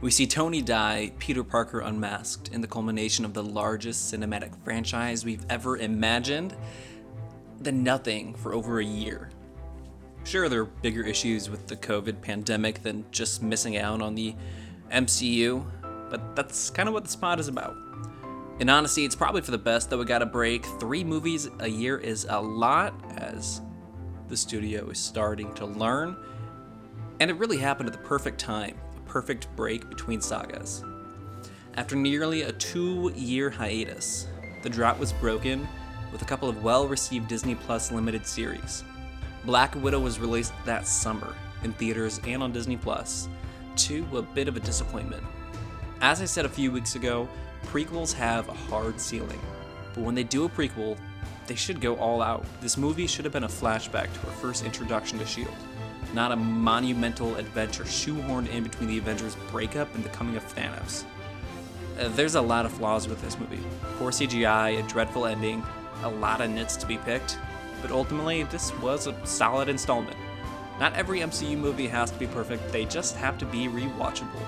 We see Tony die, Peter Parker unmasked, in the culmination of the largest cinematic franchise we've ever imagined, then nothing for over a year. Sure, there are bigger issues with the COVID pandemic than just missing out on the MCU, but that's kind of what the spot is about. In honesty, it's probably for the best that we got a break. Three movies a year is a lot, as the studio is starting to learn, and it really happened at the perfect time perfect break between sagas. After nearly a two year hiatus, the drought was broken with a couple of well received Disney Plus limited series. Black Widow was released that summer in theaters and on Disney Plus, to a bit of a disappointment. As I said a few weeks ago, prequels have a hard ceiling, but when they do a prequel, they should go all out. This movie should have been a flashback to our first introduction to S.H.I.E.L.D., not a monumental adventure shoehorned in between the Avengers' breakup and the coming of Thanos. Uh, there's a lot of flaws with this movie. Poor CGI, a dreadful ending, a lot of nits to be picked, but ultimately, this was a solid installment. Not every MCU movie has to be perfect, they just have to be rewatchable.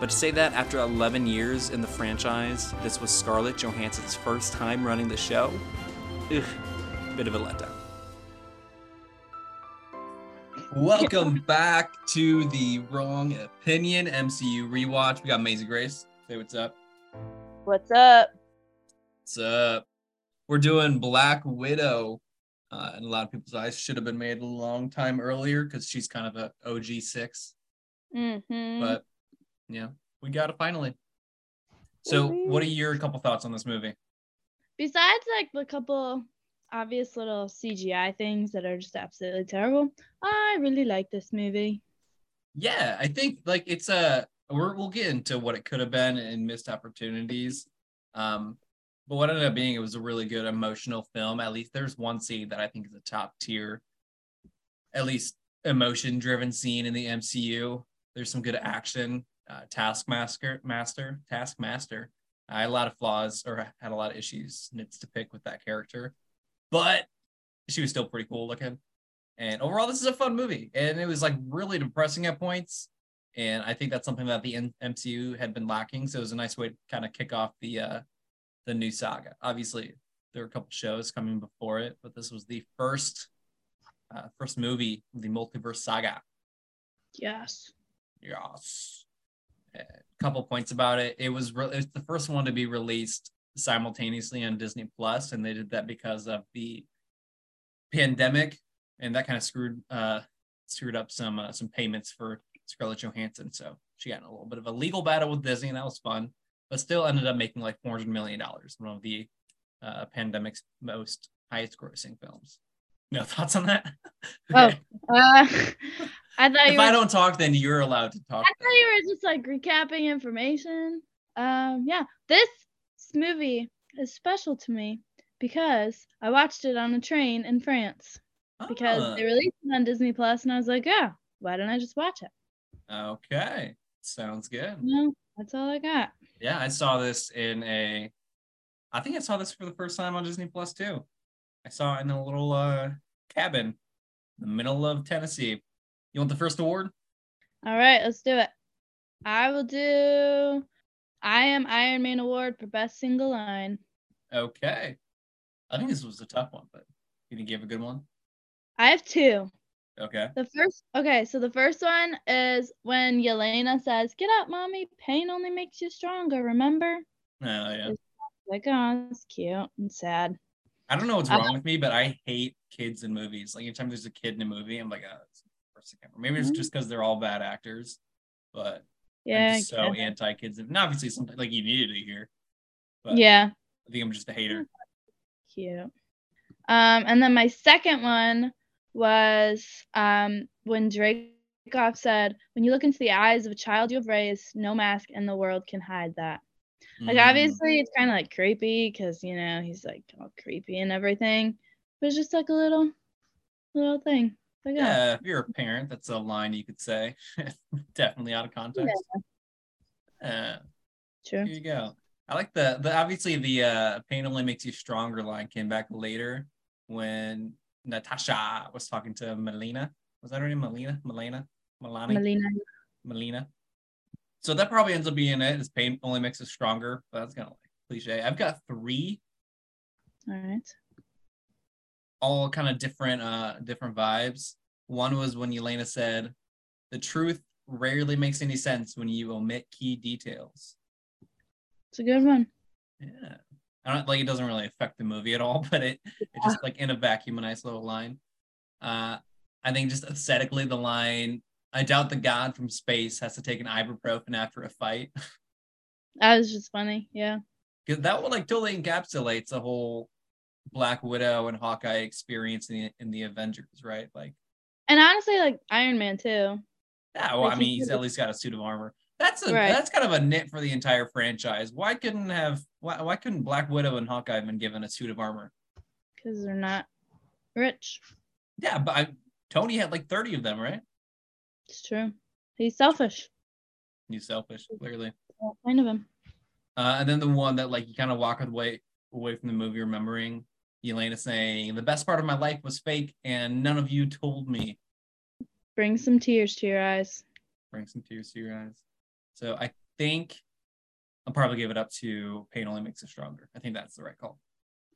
But to say that after 11 years in the franchise, this was Scarlett Johansson's first time running the show, ugh, bit of a letdown. Welcome back to the Wrong Opinion MCU rewatch. We got Mazie Grace. Say what's up. What's up? What's up? We're doing Black Widow. Uh, in a lot of people's eyes, should have been made a long time earlier because she's kind of a OG 6 Mm-hmm. But yeah, we got it finally. So, what are your couple thoughts on this movie? Besides, like the couple obvious little CGI things that are just absolutely terrible, I really like this movie. Yeah, I think like it's a we're, we'll get into what it could have been and missed opportunities. Um, but what ended up being it was a really good emotional film. At least there's one scene that I think is a top tier, at least emotion driven scene in the MCU. There's some good action. Uh, Taskmaster, Master, Taskmaster. I had a lot of flaws or had a lot of issues nits to pick with that character, but she was still pretty cool looking. And overall, this is a fun movie, and it was like really depressing at points. And I think that's something that the MCU had been lacking. So it was a nice way to kind of kick off the uh, the new saga. Obviously, there were a couple shows coming before it, but this was the first uh, first movie of the multiverse saga. Yes. Yes. A couple points about it. It was re- it's the first one to be released simultaneously on Disney Plus, and they did that because of the pandemic, and that kind of screwed uh screwed up some uh, some payments for Scarlett Johansson. So she got in a little bit of a legal battle with Disney, and that was fun. But still ended up making like four hundred million dollars, one of the uh, pandemic's most highest grossing films. No thoughts on that? Oh, uh, I thought if you were. I don't talk, then you're allowed to talk. I thought you were just like recapping information. Um, yeah, this movie is special to me because I watched it on a train in France because Ah, they released it on Disney Plus, and I was like, yeah, why don't I just watch it? okay, sounds good. No, that's all I got. Yeah, I saw this in a. I think I saw this for the first time on Disney Plus too. I saw it in a little uh, cabin in the middle of Tennessee. You want the first award? All right, let's do it. I will do. I am Iron Man award for best single line. Okay. I think this was a tough one, but you didn't give a good one. I have two. Okay. The first, okay, so the first one is when Yelena says, "Get up, mommy. Pain only makes you stronger." Remember? Oh yeah. Like, oh, it's cute and sad. I don't know what's Uh, wrong with me, but I hate kids in movies. Like anytime there's a kid in a movie, I'm like, oh, that's the first thing ever. Maybe it's Mhm. just because they're all bad actors, but Yeah. So anti kids. And obviously, something like you needed to hear. But yeah. I think I'm just a hater. Cute. Um, and then my second one was um when Dreykov said, "When you look into the eyes of a child you have raised, no mask in the world can hide that." Like Mm. obviously it's kind of like creepy because you know he's like all creepy and everything, but it's just like a little, little thing. Like, oh, Yeah, if you're a parent, that's a line you could say. Definitely out of context. Uh, true. here you go. I like the the obviously the uh pain only makes you stronger line came back later when Natasha was talking to Melina. Was that her name? Melina? Melina? Milani? Melina. Melina. so that probably ends up being it. Is pain only makes us stronger. But that's kind of like cliche. I've got three, All right. All kind of different, uh, different vibes. One was when Yelena said, "The truth rarely makes any sense when you omit key details." It's a good one. Yeah. I don't like it doesn't really affect the movie at all, but it it just like in a vacuum, a nice little line. Uh I think just aesthetically the line, I doubt the god from space has to take an ibuprofen after a fight. That was just funny. Yeah. That one like totally encapsulates the whole Black Widow and Hawkeye experience in the in the Avengers, right? Like And honestly, like Iron Man too. yeah, well, Like, I mean he's at least got a suit of armor. That's a Right. that's kind of a nit for the entire franchise. Why couldn't have why, why couldn't Black Widow and Hawkeye have been given a suit of armor? Because they're not rich. Yeah, but I, Tony had like 30 of them, right? It's true. He's selfish. He's selfish, clearly. Kind of him. Uh, and then the one that like you kind of walk away away from the movie remembering Yelena saying, "The best part of my life was fake, and none of you told me." Bring some tears to your eyes. Bring some tears to your eyes. So I think I'll probably give it up to Pain Only Makes Us Stronger. I think that's the right call.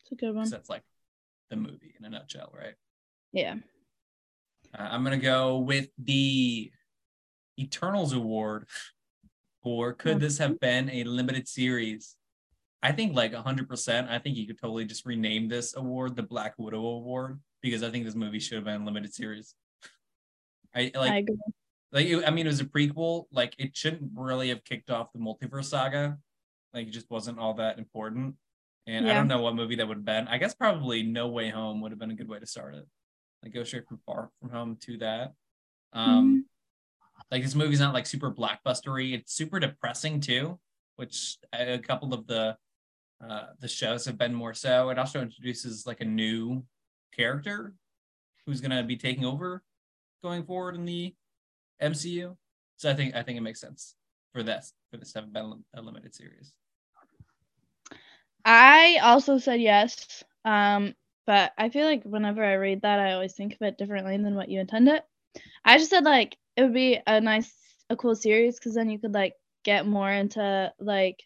It's a good one. that's like the movie in a nutshell, right? Yeah. Uh, I'm gonna go with the Eternals Award. Or could this have been a limited series? I think like 100%. I think you could totally just rename this award the Black Widow Award because I think this movie should have been a limited series. I like I agree. like it- I mean it was a prequel. Like it shouldn't really have kicked off the multiverse saga. Like it just wasn't all that important. And I don't know what movie that would have been. I guess probably No Way Home would have been a good way to start it. Like go straight from Far From Home to that. Um like this movie's not like super blockbustery. It's super depressing too, which a couple of the uh the shows have been more so. It also introduces like a new character who's gonna be taking over going forward in the MCU. So I think I think it makes sense for this for this to have been a limited series. I also said yes. Um, but I feel like whenever I read that, I always think of it differently than what you intended. I just said like it would be a nice, a cool series because then you could like get more into like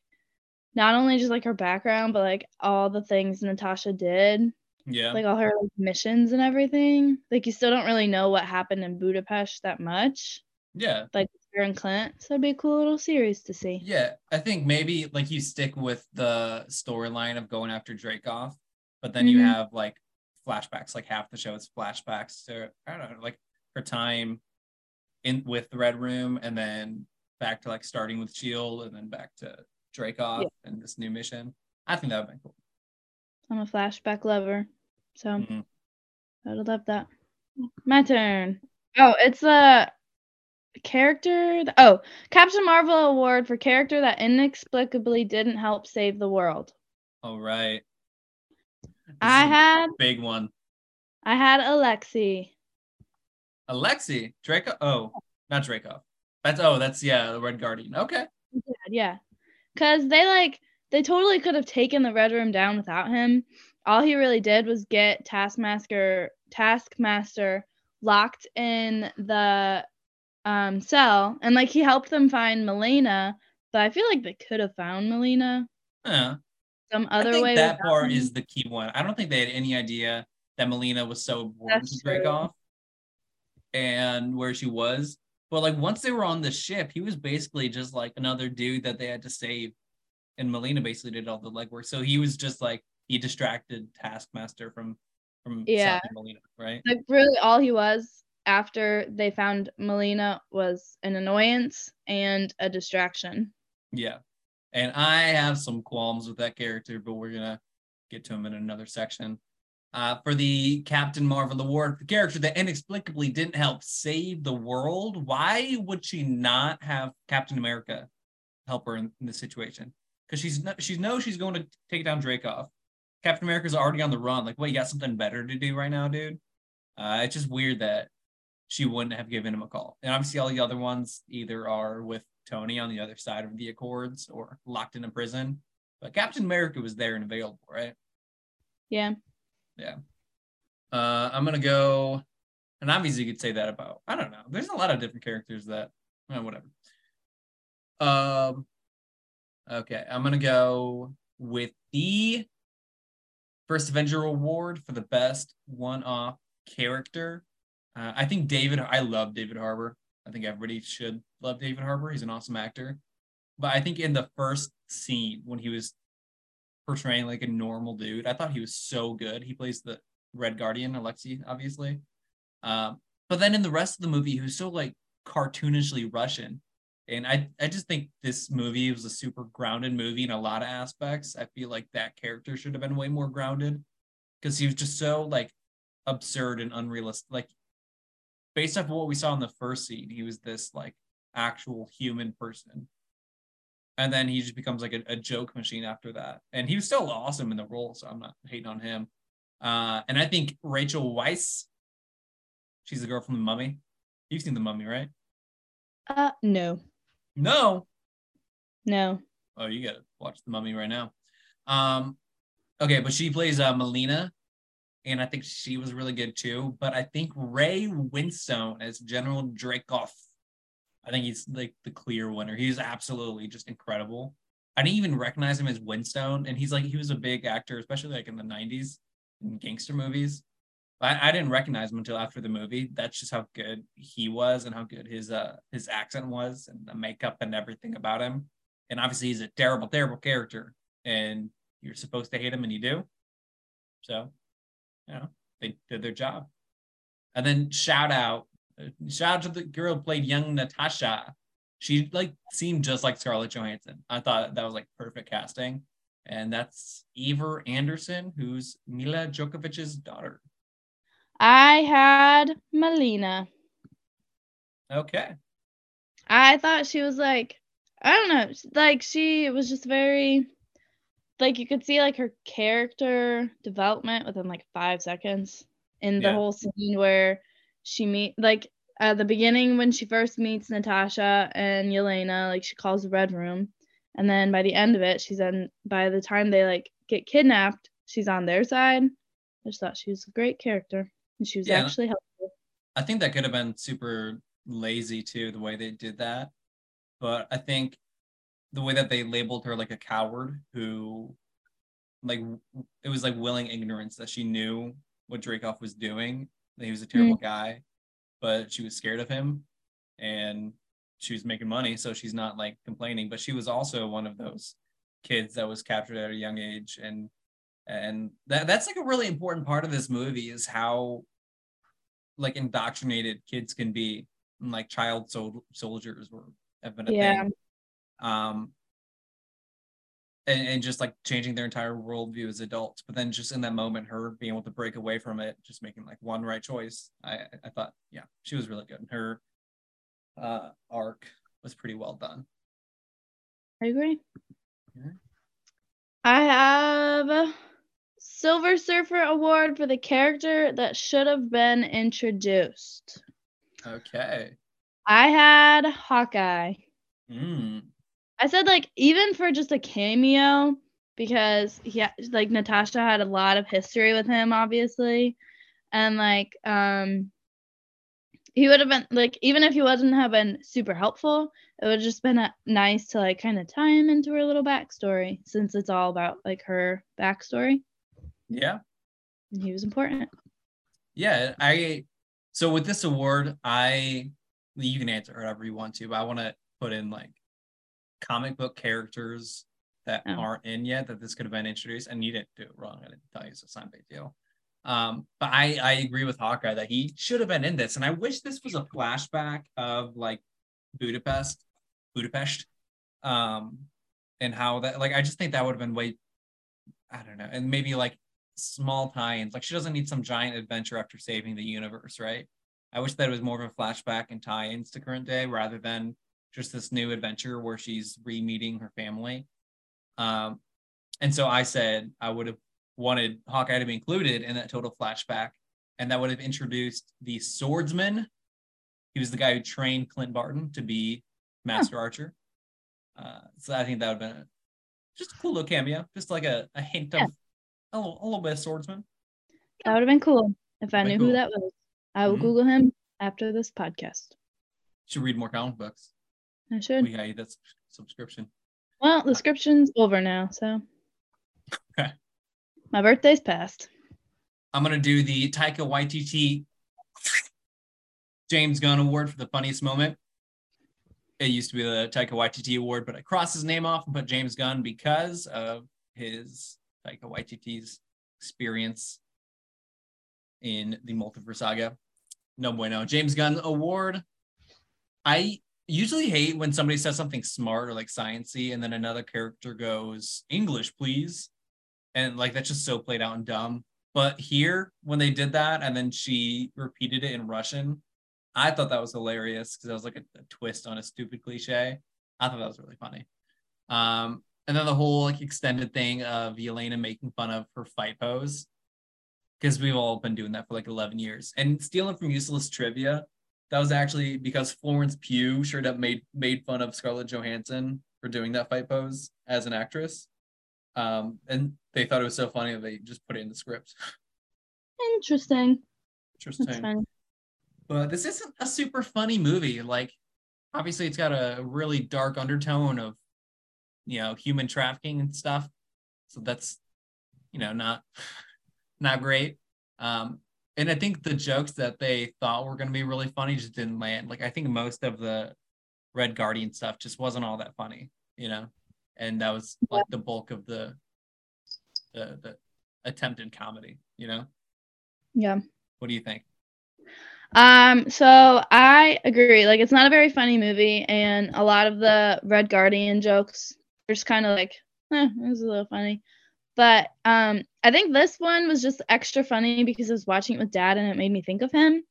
not only just like her background, but like all the things Natasha did, Yeah. like all her like, missions and everything. Like you still don't really know what happened in Budapest that much, yeah. like her and Clint. So it'd be a cool little series to see. Yeah. I think maybe like you stick with the storyline of going after Dreykov, but then you Mhm. have like flashbacks, like half the show is flashbacks to I don't know, like her time in with the Red Room and then back to like starting with Shield and then back to Dreykov Yeah. and this new mission. I think that would be cool. I'm a flashback lover, so. Mhm. I would love that. My turn. Oh, it's a character. th- oh, Captain Marvel award for character that inexplicably didn't help save the world. All right. This I had big one. I had Alexei. Alexei, Draco. Oh, not Dreykov. That's oh, that's yeah, the Red Guardian. Okay. Yeah, because they like they totally could have taken the Red Room down without him. All he really did was get Taskmaster Taskmaster locked in the um cell, and like he helped them find Melina. But I feel like they could have found Melina Yeah. some I other think way. that part him. is the key one. I don't think they had any idea that Melina was so important That's to true. off and where she was. But like once they were on the ship, he was basically just like another dude that they had to save. And Melina basically did all the legwork. So he was just like he distracted Taskmaster from from Yeah. Melina, right? like really all he was after they found Melina was an annoyance and a distraction. Yeah. And I have some qualms with that character, but we're gonna get to him in another section. Uh, for the Captain Marvel award, the character that inexplicably didn't help save the world, why would she not have Captain America help her in, in this situation? Because she's she knows she's going to take down Dreykov. Captain America's already on the run. Like, wait, You got something better to do right now, dude? Uh, it's just weird that she wouldn't have given him a call. And obviously, all the other ones either are with Tony on the other side of the Accords or locked in a prison. But Captain America was there and available, right? Yeah. Uh, I'm gonna go, and obviously you could say that about I don't know. There's a lot of different characters that, eh, whatever. Um. Okay, I'm gonna go with the first Avenger award for the best one-off character. Uh, I think David. I love David Harbour. I think everybody should love David Harbour. He's an awesome actor. But I think in the first scene when he was portraying like a normal dude, I thought he was so good. He plays the Red Guardian, Alexei, obviously. Um, but then in the rest of the movie, he was so like cartoonishly Russian. And I, I just think this movie was a super grounded movie in a lot of aspects. I feel like that character should have been way more grounded because he was just so like absurd and unrealistic. Like based off of what we saw in the first scene, he was this like actual human person. And then he just becomes like a, a joke machine after that. And he was still awesome in the role, so I'm not hating on him. Uh, and I think Rachel Weisz, she's the girl from the mummy. You've seen the mummy, right? Uh, no, No. no. Oh, you gotta watch the mummy right now. Um, okay, but she plays uh Melina, and I think she was really good too. But I think Ray Winstone as General Dreykov, I think he's like the clear winner. He's absolutely just incredible. I didn't even recognize him as Winstone, and he's like he was a big actor, especially like in the '90s in gangster movies. I, I didn't recognize him until after the movie. That's just how good he was and how good his uh his accent was and the makeup and everything about him. And obviously he's a terrible, terrible character, and you're supposed to hate him, and you do. So, you know, they did their job. And then shout out, shout out to the girl who played young Natasha. She like seemed just like Scarlett Johansson. I thought that was like perfect casting. And that's Ever Anderson, who's Milla Jovovich's daughter. I had Melina. Okay. I thought she was like, I don't know, like she was just very, like you could see like her character development within like five seconds in the Yeah. whole scene where she meet like at the beginning when she first meets Natasha and Yelena, like she calls the red room, and then by the end of it, she's on. By the time they like get kidnapped, she's on their side. I just thought she was a great character, and she was Yeah. actually helpful. I think that could have been super lazy too, the way they did that. But I think the way that they labeled her like a coward who, like, it was like willing ignorance that she knew what Dreykov was doing, he was a terrible guy, but she was scared of him and she was making money. So she's not like complaining, but she was also one of those kids that was captured at a young age. And, and that, that's like a really important part of this movie is how like indoctrinated kids can be and, like child sol- soldiers were have been a Yeah. thing um and, and just like changing their entire worldview as adults but then just in that moment her being able to break away from it just making like one right choice i i thought yeah she was really good her uh arc was pretty well done I agree. Mhm. I have a Silver Surfer Award for the character that should have been introduced. okay I had Hawkeye. mm. I said like even for just a cameo because he like Natasha had a lot of history with him obviously. And like um he would have been like even if he wasn't have been super helpful it would have just been a, nice to like kind of tie him into her little backstory since it's all about like her backstory. Yeah. And he was important. Yeah, I so with this award, I you can answer whatever you want to, but I want to put in like comic book characters that Oh. aren't in yet that this could have been introduced, and you didn't do it wrong. I didn't tell you, so it's not a big deal. Um, but I I agree with Hawkeye that he should have been in this, and I wish this was a flashback of like Budapest, Budapest, um, and how that like I just think that would have been way, I don't know, and maybe like small tie-ins. Like she doesn't need some giant adventure after saving the universe, right? I wish that it was more of a flashback and tie-ins to current day rather than just this new adventure where she's re-meeting her family. Um, and so I said I would have wanted Hawkeye to be included in that total flashback, and that would have introduced the swordsman. He was the guy who trained Clint Barton to be Master Archer. Uh, so I think that would have been a, just a cool little cameo, just like a, a hint of a, little, a little bit of swordsman. that would have been cool if i knew been who that was i will Mhm. google him after this podcast Should read more comic books. I should We got you. That's subscription. Well, the uh, subscription's over now, so. Okay. My birthday's passed. I'm gonna do the Taika Waititi James Gunn Award for the funniest moment. It used to be the Taika Waititi Award, but I crossed his name off and put James Gunn because of his Taika Waititi's experience in the Multiverse Saga. No bueno. James Gunn Award. I usually hate when somebody says something smart or like sciency, and then another character goes English, please, and like that's just so played out and dumb. But here, when they did that, and then she repeated it in Russian, I thought that was hilarious because it was like a, a, twist on a stupid cliche. I thought that was really funny. Um, and then the whole like extended thing of Yelena making fun of her fight pose because we've all been doing that for like 11 years and stealing from useless trivia. That was actually because Florence Pugh sure up made made fun of Scarlett Johansson for doing that fight pose as an actress. Um, and they thought it was so funny that they just put it in the script. Interesting. Interesting. But this isn't a super funny movie. Like, obviously, it's got a really dark undertone of, you know, human trafficking and stuff. So that's, you know, not not great. Um, and I think the jokes that they thought were going to be really funny just didn't land. Like, I think most of the Red Guardian stuff just wasn't all that funny, you know? And that was like the bulk of the the, the attempted comedy you know? Yeah. What do you think? Um so i agree. Like it's not a very funny movie and a lot of the red guardian jokes are just kind of like eh, it was a little funny but um i think this one was just extra funny because i was watching it with dad and it made me think of him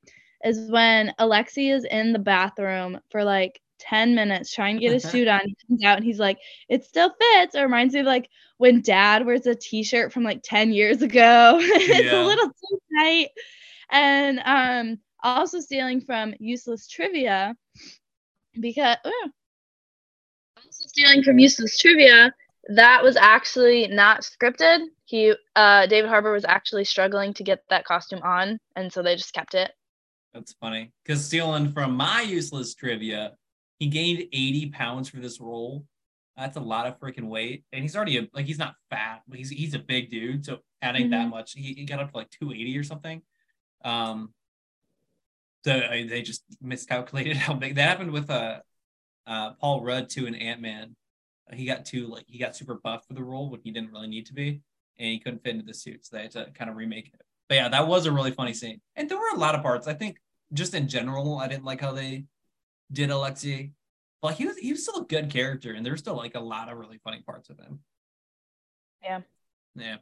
is when alexei is in the bathroom for like 10 minutes trying to get his suit on. He comes out and he's like, it still fits. It reminds me of like when dad wears a t-shirt from like 10 years ago. it's yeah. a little too tight. And um also stealing from useless trivia because oh, also stealing from useless trivia that was actually not scripted he uh david harbour was actually struggling to get that costume on and so they just kept it that's funny because stealing from my useless trivia he gained 80 pounds for this role. That's a lot of freaking weight. And he's already a, like he's not fat, but he's he's a big dude. So adding mm-hmm. that much, he, he, got up to like 280 or something. Um so they just miscalculated how big that happened with uh uh Paul Rudd too in Ant-Man. He got too like he got super buff for the role when he didn't really need to be, and he couldn't fit into the suit, so they had to kind of remake it. But yeah, that was a really funny scene. And there were a lot of parts. I think just in general, I didn't like how they did Alexei. But he was he was still a good character, and there's still like a lot of really funny parts of him. Yeah. Yeah.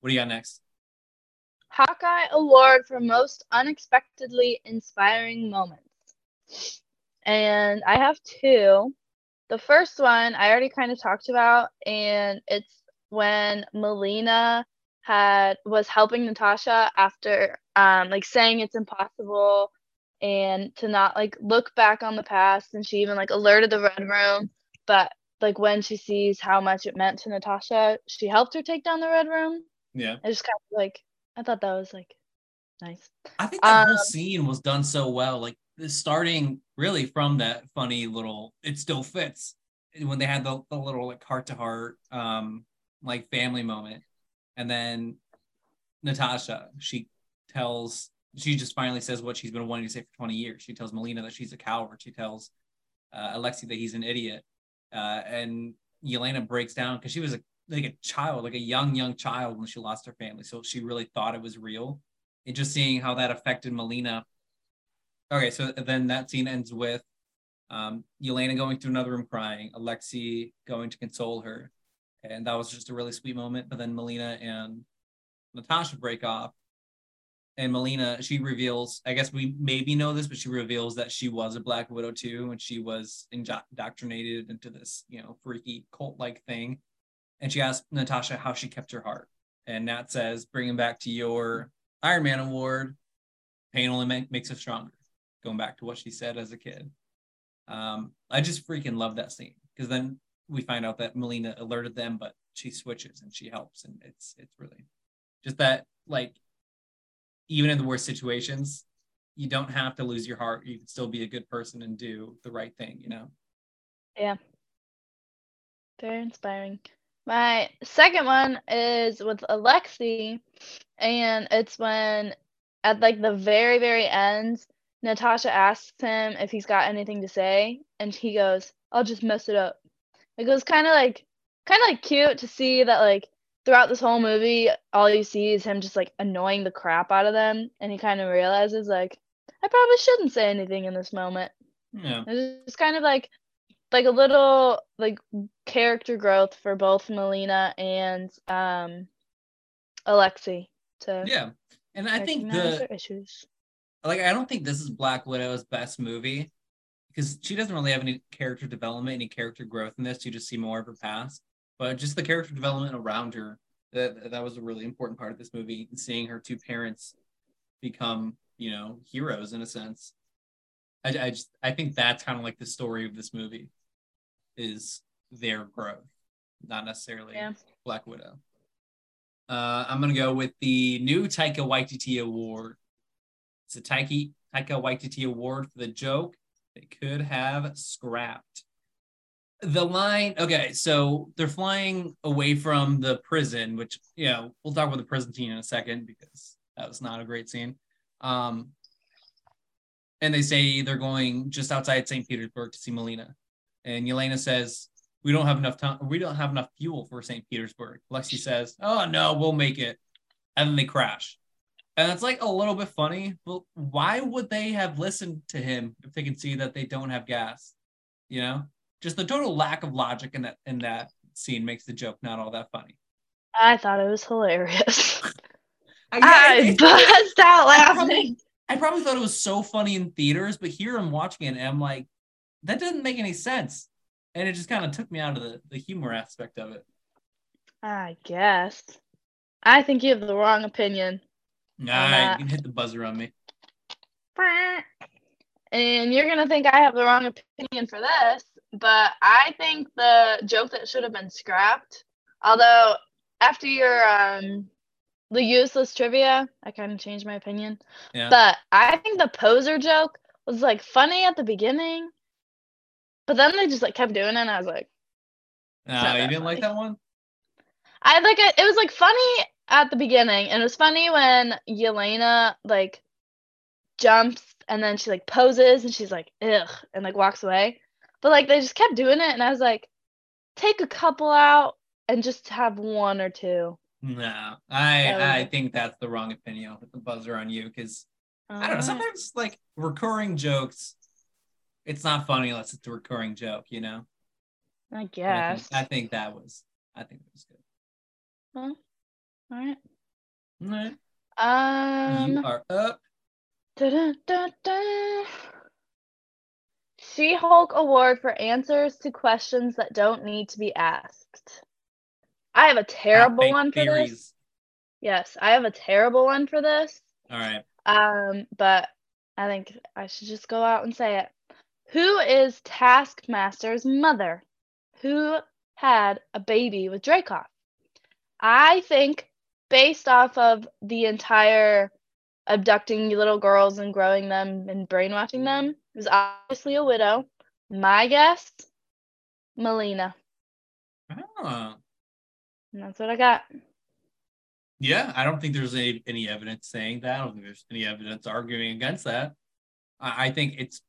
What do you got next? Hawkeye Award for most unexpectedly inspiring moments. And I have two. The first one I already kind of talked about, and it's when Melina had was helping Natasha after um like saying it's impossible and to not like look back on the past and she even like alerted the red room. But like when she sees how much it meant to natasha she helped her take down the red room. Yeah. I just kind of like i thought that was like nice. I think that um, whole scene was done so well like the starting really from that funny little it still fits when they had the, the little like heart to heart um like family moment and then natasha she tells she just finally says what she's been wanting to say for 20 years. She tells Melina that she's a coward. She tells uh, Alexei that he's an idiot. Uh, and Yelena breaks down because she was a, like a child, like a young, young child when she lost her family. So she really thought it was real. And just seeing how that affected Melina. Okay, so then that scene ends with um, Yelena going to another room crying, Alexei going to console her. And that was just a really sweet moment. But then Melina and Natasha break off and Melina, she reveals, I guess we maybe know this, but she reveals that she was a Black Widow too, and she was indoctrinated into this, you know, freaky cult like thing. And she asks Natasha how she kept her heart. And Nat says, bring him back to your Iron Man award, pain only make, makes us stronger. Going back to what she said as a kid. Um, I just freaking love that scene because then we find out that Melina alerted them, but she switches and she helps. And it's, it's really just that like even in the worst situations, you don't have to lose your heart. You can still be a good person and do the right thing, you know? Yeah. Very inspiring. My second one is with Alexei, and it's when at like the very, very end, Natasha asks him if he's got anything to say, and he goes, I'll just mess it up. It was kind of like kind of like cute to see that like throughout this whole movie, all you see is him just like annoying the crap out of them, and he kind of realizes like I probably shouldn't say anything in this moment. Yeah. It's just kind of like like a little like character growth for both Melina and um Alexei to Yeah. And I think the issues. Like I don't think this is Black Widow's best movie because she doesn't really have any character development, any character growth in this. You just see more of her past, but just the character development around her that that was a really important part of this movie. Seeing her two parents become, you know, heroes in a sense. I, I just I think that's kind of like the story of this movie is their growth, not necessarily Yeah. Black Widow. Uh, I'm gonna go with the new Taika Waititi award. It's a Taika Taika Waititi award for the joke they could have scrapped. The line, okay, so they're flying away from the prison, which you know we'll talk about the prison scene in a second because that was not a great scene. Um, and they say they're going just outside St. Petersburg to see Melina, and Yelena says, "We don't have enough time. We don't have enough fuel for St. Petersburg." Lexi says, "Oh no, we'll make it," and then they crash. And it's like a little bit funny, but why would they have listened to him if they can see that they don't have gas? You know, just the total lack of logic in that in that scene makes the joke not all that funny. I thought it was hilarious. I, I I- buzzed out I laughing. probably, I probably thought it was so funny in theaters, but here I'm watching it and I'm like, that doesn't make any sense. And it just kind of took me out of the, the humor aspect of it. I guess. I think you have the wrong opinion. Nah, you can hit the buzzer on me. And you're gonna think I have the wrong opinion for this, but I think the joke that should have been scrapped. Although after your um the useless trivia, I kind of changed my opinion. Yeah. But I think the poser joke was like funny at the beginning, but then they just like kept doing it, and I was like, No, you didn't like that one? I like it. It was like funny at the beginning, and it was funny when Yelena like jumps and then she like poses and she's like ugh and like walks away. But like they just kept doing it, and I was like, take a couple out and just have one or two. No, I was- I think that's the wrong opinion. I'll hit the buzzer on you because I don't know. Uh-huh. Sometimes like recurring jokes, it's not funny unless it's a recurring joke, you know. I And I think, guess. I think that was I think it was good. All right. All right, Um. you are up. Da-da-da-da. She-Hulk Award for answers to questions that don't need to be asked. I have a terrible one for this. Yes, I have a terrible one for this. All right. Um, but I think I should just go out and say it. Who is Taskmaster's mother? Who had a baby with Dreykov? I think based off of the entire abducting little girls and growing them and brainwashing mm. them, it was obviously a widow. My guess, Melina. Oh. And that's what I got. Yeah, I don't think there's any, any evidence saying that. I don't think there's any evidence arguing against that. I, I think it's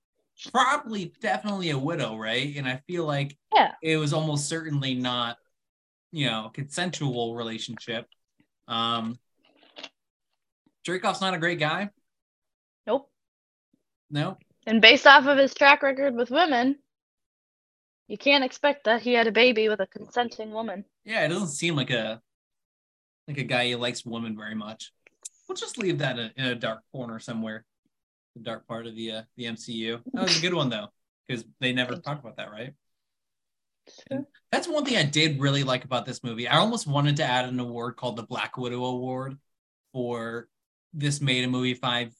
probably definitely a widow, right? And I feel like Yeah. it was almost certainly not, you know, consensual relationship. Um Dreykov's not a great guy. Nope. No. And based off of his track record with women, you can't expect that he had a baby with a consenting woman. Yeah, it doesn't seem like a like a guy who likes women very much. We'll just leave that in, in a dark corner somewhere, the dark part of the uh, the MCU. That was a good one though, because they never talk about that, right? That's one thing I did really like about this movie. I almost wanted to add an award called the Black Widow Award for this made a movie five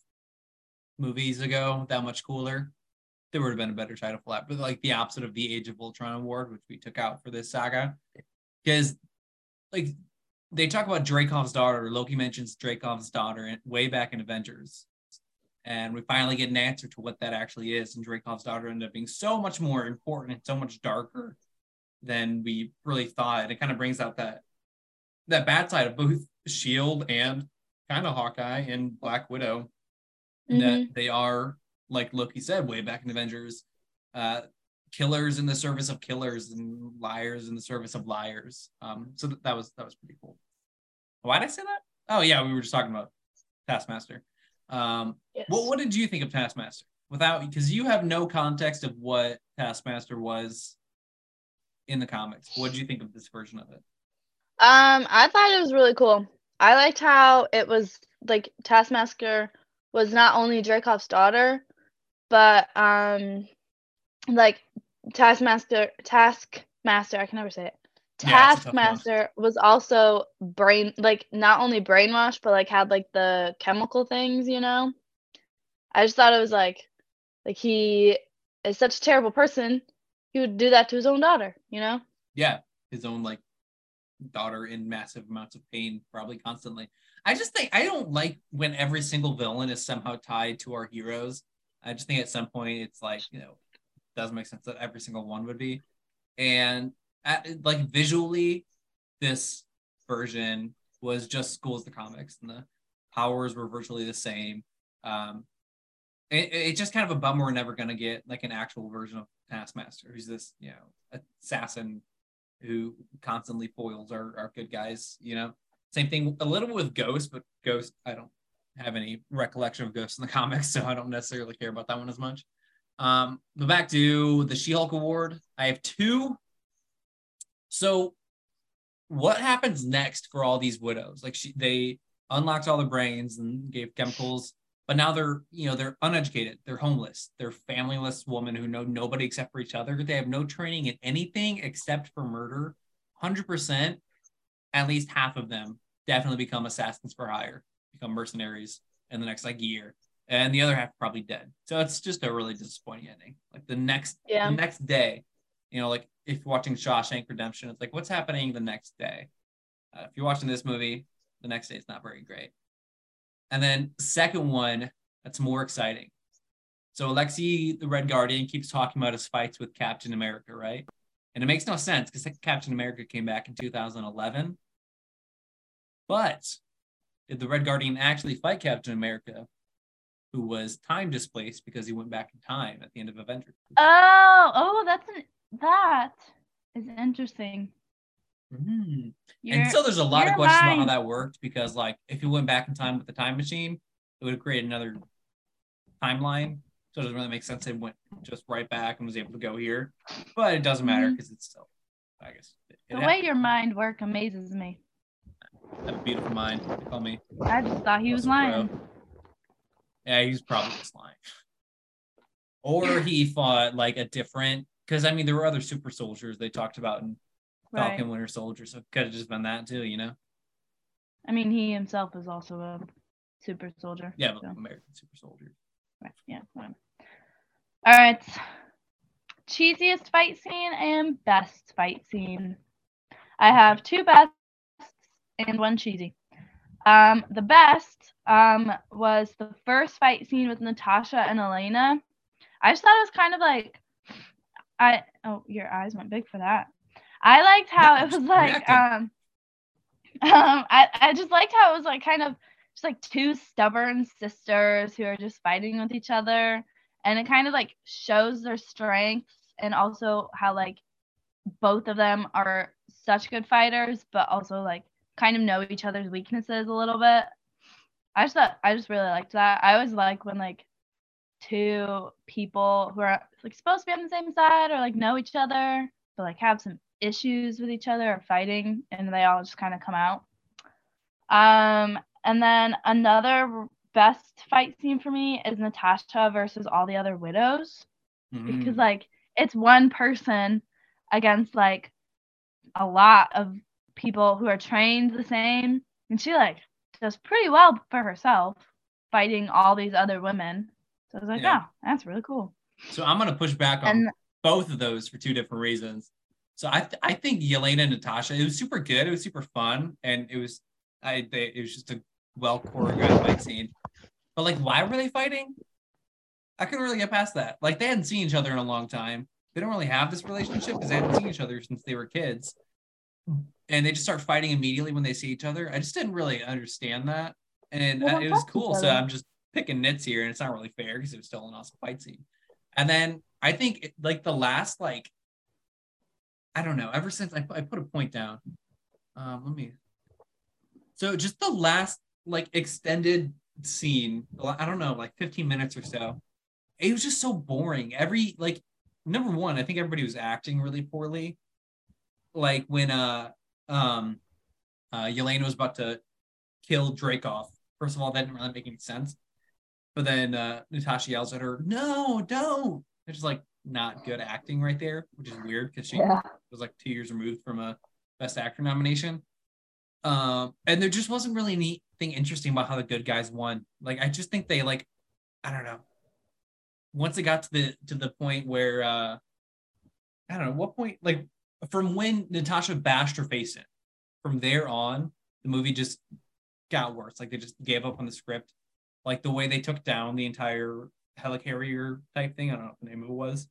movies ago, that much cooler. There would have been a better title for that, but like the opposite of the Age of Ultron award, which we took out for this saga, because like they talk about Dreykov's daughter. Loki mentions Dreykov's daughter way back in Avengers, and we finally get an answer to what that actually is. And Dreykov's daughter ended up being so much more important and so much darker than we really thought. It kind of brings out that that bad side of both Shield and kind of Hawkeye and Black Widow. Mhm. That they are, like Loki said way back in Avengers, uh, killers in the service of killers and liars in the service of liars. Um, so th- that was that was pretty cool. Why did I say that? Oh yeah, we were just talking about Taskmaster. Um, Yes. what what did you think of Taskmaster? Without because you have no context of what Taskmaster was in the comics. What did you think of this version of it? Um, I thought it was really cool. I liked how it was like Taskmaster was not only Dreykov's daughter, but um, like Taskmaster, Taskmaster, I can never say it. Yeah, it's a tough one. Taskmaster was also brain, like not only brainwashed, but like had like the chemical things, you know. I just thought it was like, like he is such a terrible person. He would do that to his own daughter, you know. Yeah, his own like daughter in massive amounts of pain, probably constantly. I just think I don't like when every single villain is somehow tied to our heroes. I just think at some point it's like you know it doesn't make sense that every single one would be, and at, like visually, this version was just school as the comics, and the powers were virtually the same. Um, it, it's just kind of a bummer we're never gonna get like an actual version of Taskmaster, who's this you know assassin who constantly foils our, our good guys, you know. Same thing a little with Ghost, but Ghost, I don't have any recollection of Ghost in the comics, so I don't necessarily care about that one as much. Um, but back to the She-Hulk award. I have two. So what happens next for all these widows? Like she they unlocked all the brains and gave chemicals, but now they're, you know, they're uneducated, they're homeless, they're familyless women who know nobody except for each other. They have no training in anything except for murder. 100%, at least half of them definitely become assassins for hire, become mercenaries in the next like year. And the other half probably dead. So it's just a really disappointing ending. Like the next Yeah. the next day, you know, like if you're watching Shawshank Redemption, it's like what's happening the next day. Uh, if you're watching this movie, the next day is not very great. And then second one that's more exciting. So Alexi, the Red Guardian, keeps talking about his fights with Captain America, right? And it makes no sense because Captain America came back in 2011. But did the Red Guardian actually fight Captain America, who was time displaced because he went back in time at the end of Avengers? Oh, oh, that's an that is interesting. Mhm. And so there's a lot of questions about how that worked because like if you went back in time with the time machine it would have created another timeline. So it doesn't really make sense it went just right back and was able to go here. But it doesn't matter because it's still i guess it, it the way your mind work amazes me. I have a beautiful mind they call me I just thought he was lying. yeah he's probably just lying. Or he fought like a different because i mean there were other super soldiers they talked about in Right. falcon winter soldier so it could have just been that too you know I mean, he himself is also a super soldier. yeah so, american super soldier right, yeah, whatever. All right. Cheesiest fight scene and best fight scene. I have two bests and one cheesy. Um, the best um was the first fight scene with Natasha and Yelena. I just thought it was kind of like I oh your eyes went big for that. I liked how it was like um um I, I just liked how it was like kind of just like two stubborn sisters who are just fighting with each other. And it kind of like shows their strengths and also how like both of them are such good fighters but also like kind of know each other's weaknesses a little bit. I just thought i just really liked that. I always like when like two people who are like supposed to be on the same side or like know each other but like have some issues with each other or fighting and they all just kind of come out um and then another best fight scene for me is natasha versus all the other widows because Mhm. like it's one person against like a lot of people who are trained the same and she like does pretty well for herself fighting all these other women so i was like Yeah. oh that's really cool So I'm gonna push back on and both of those for two different reasons. So I th- I think Yelena and Natasha it was super good. It was super fun, and it was I they, it was just a well choreographed fight scene. But like, why were they fighting? I couldn't really get past that. Like, they hadn't seen each other in a long time. They don't really have this relationship because they hadn't seen each other since they were kids. And they just start fighting immediately when they see each other. I just didn't really understand that. And uh, it was cool. So. I'm just picking nits here, and it's not really fair because it was still an awesome fight scene. And then I think it- like the last like I don't know. Ever since I, I put a point down, um, let me. So just the last like extended scene, I don't know, like 15 minutes or so. It was just so boring. Every like number one, I think everybody was acting really poorly. Like when uh um uh Yelena was about to kill Dreykov. First of all, that didn't really make any sense. But then uh Natasha yells at her, "No, don't!" It's just like not good acting right there, which is weird because she Yeah. was like two years removed from a Best Actor nomination. Um, and there just wasn't really anything interesting about how the good guys won. Like I just think they like, I don't know. Once it got to the to the point where uh I don't know what point like from when Natasha bashed her face in, from there on, the movie just got worse. Like they just gave up on the script. Like the way they took down the entire helicarrier type thing. I don't know what the name of it was,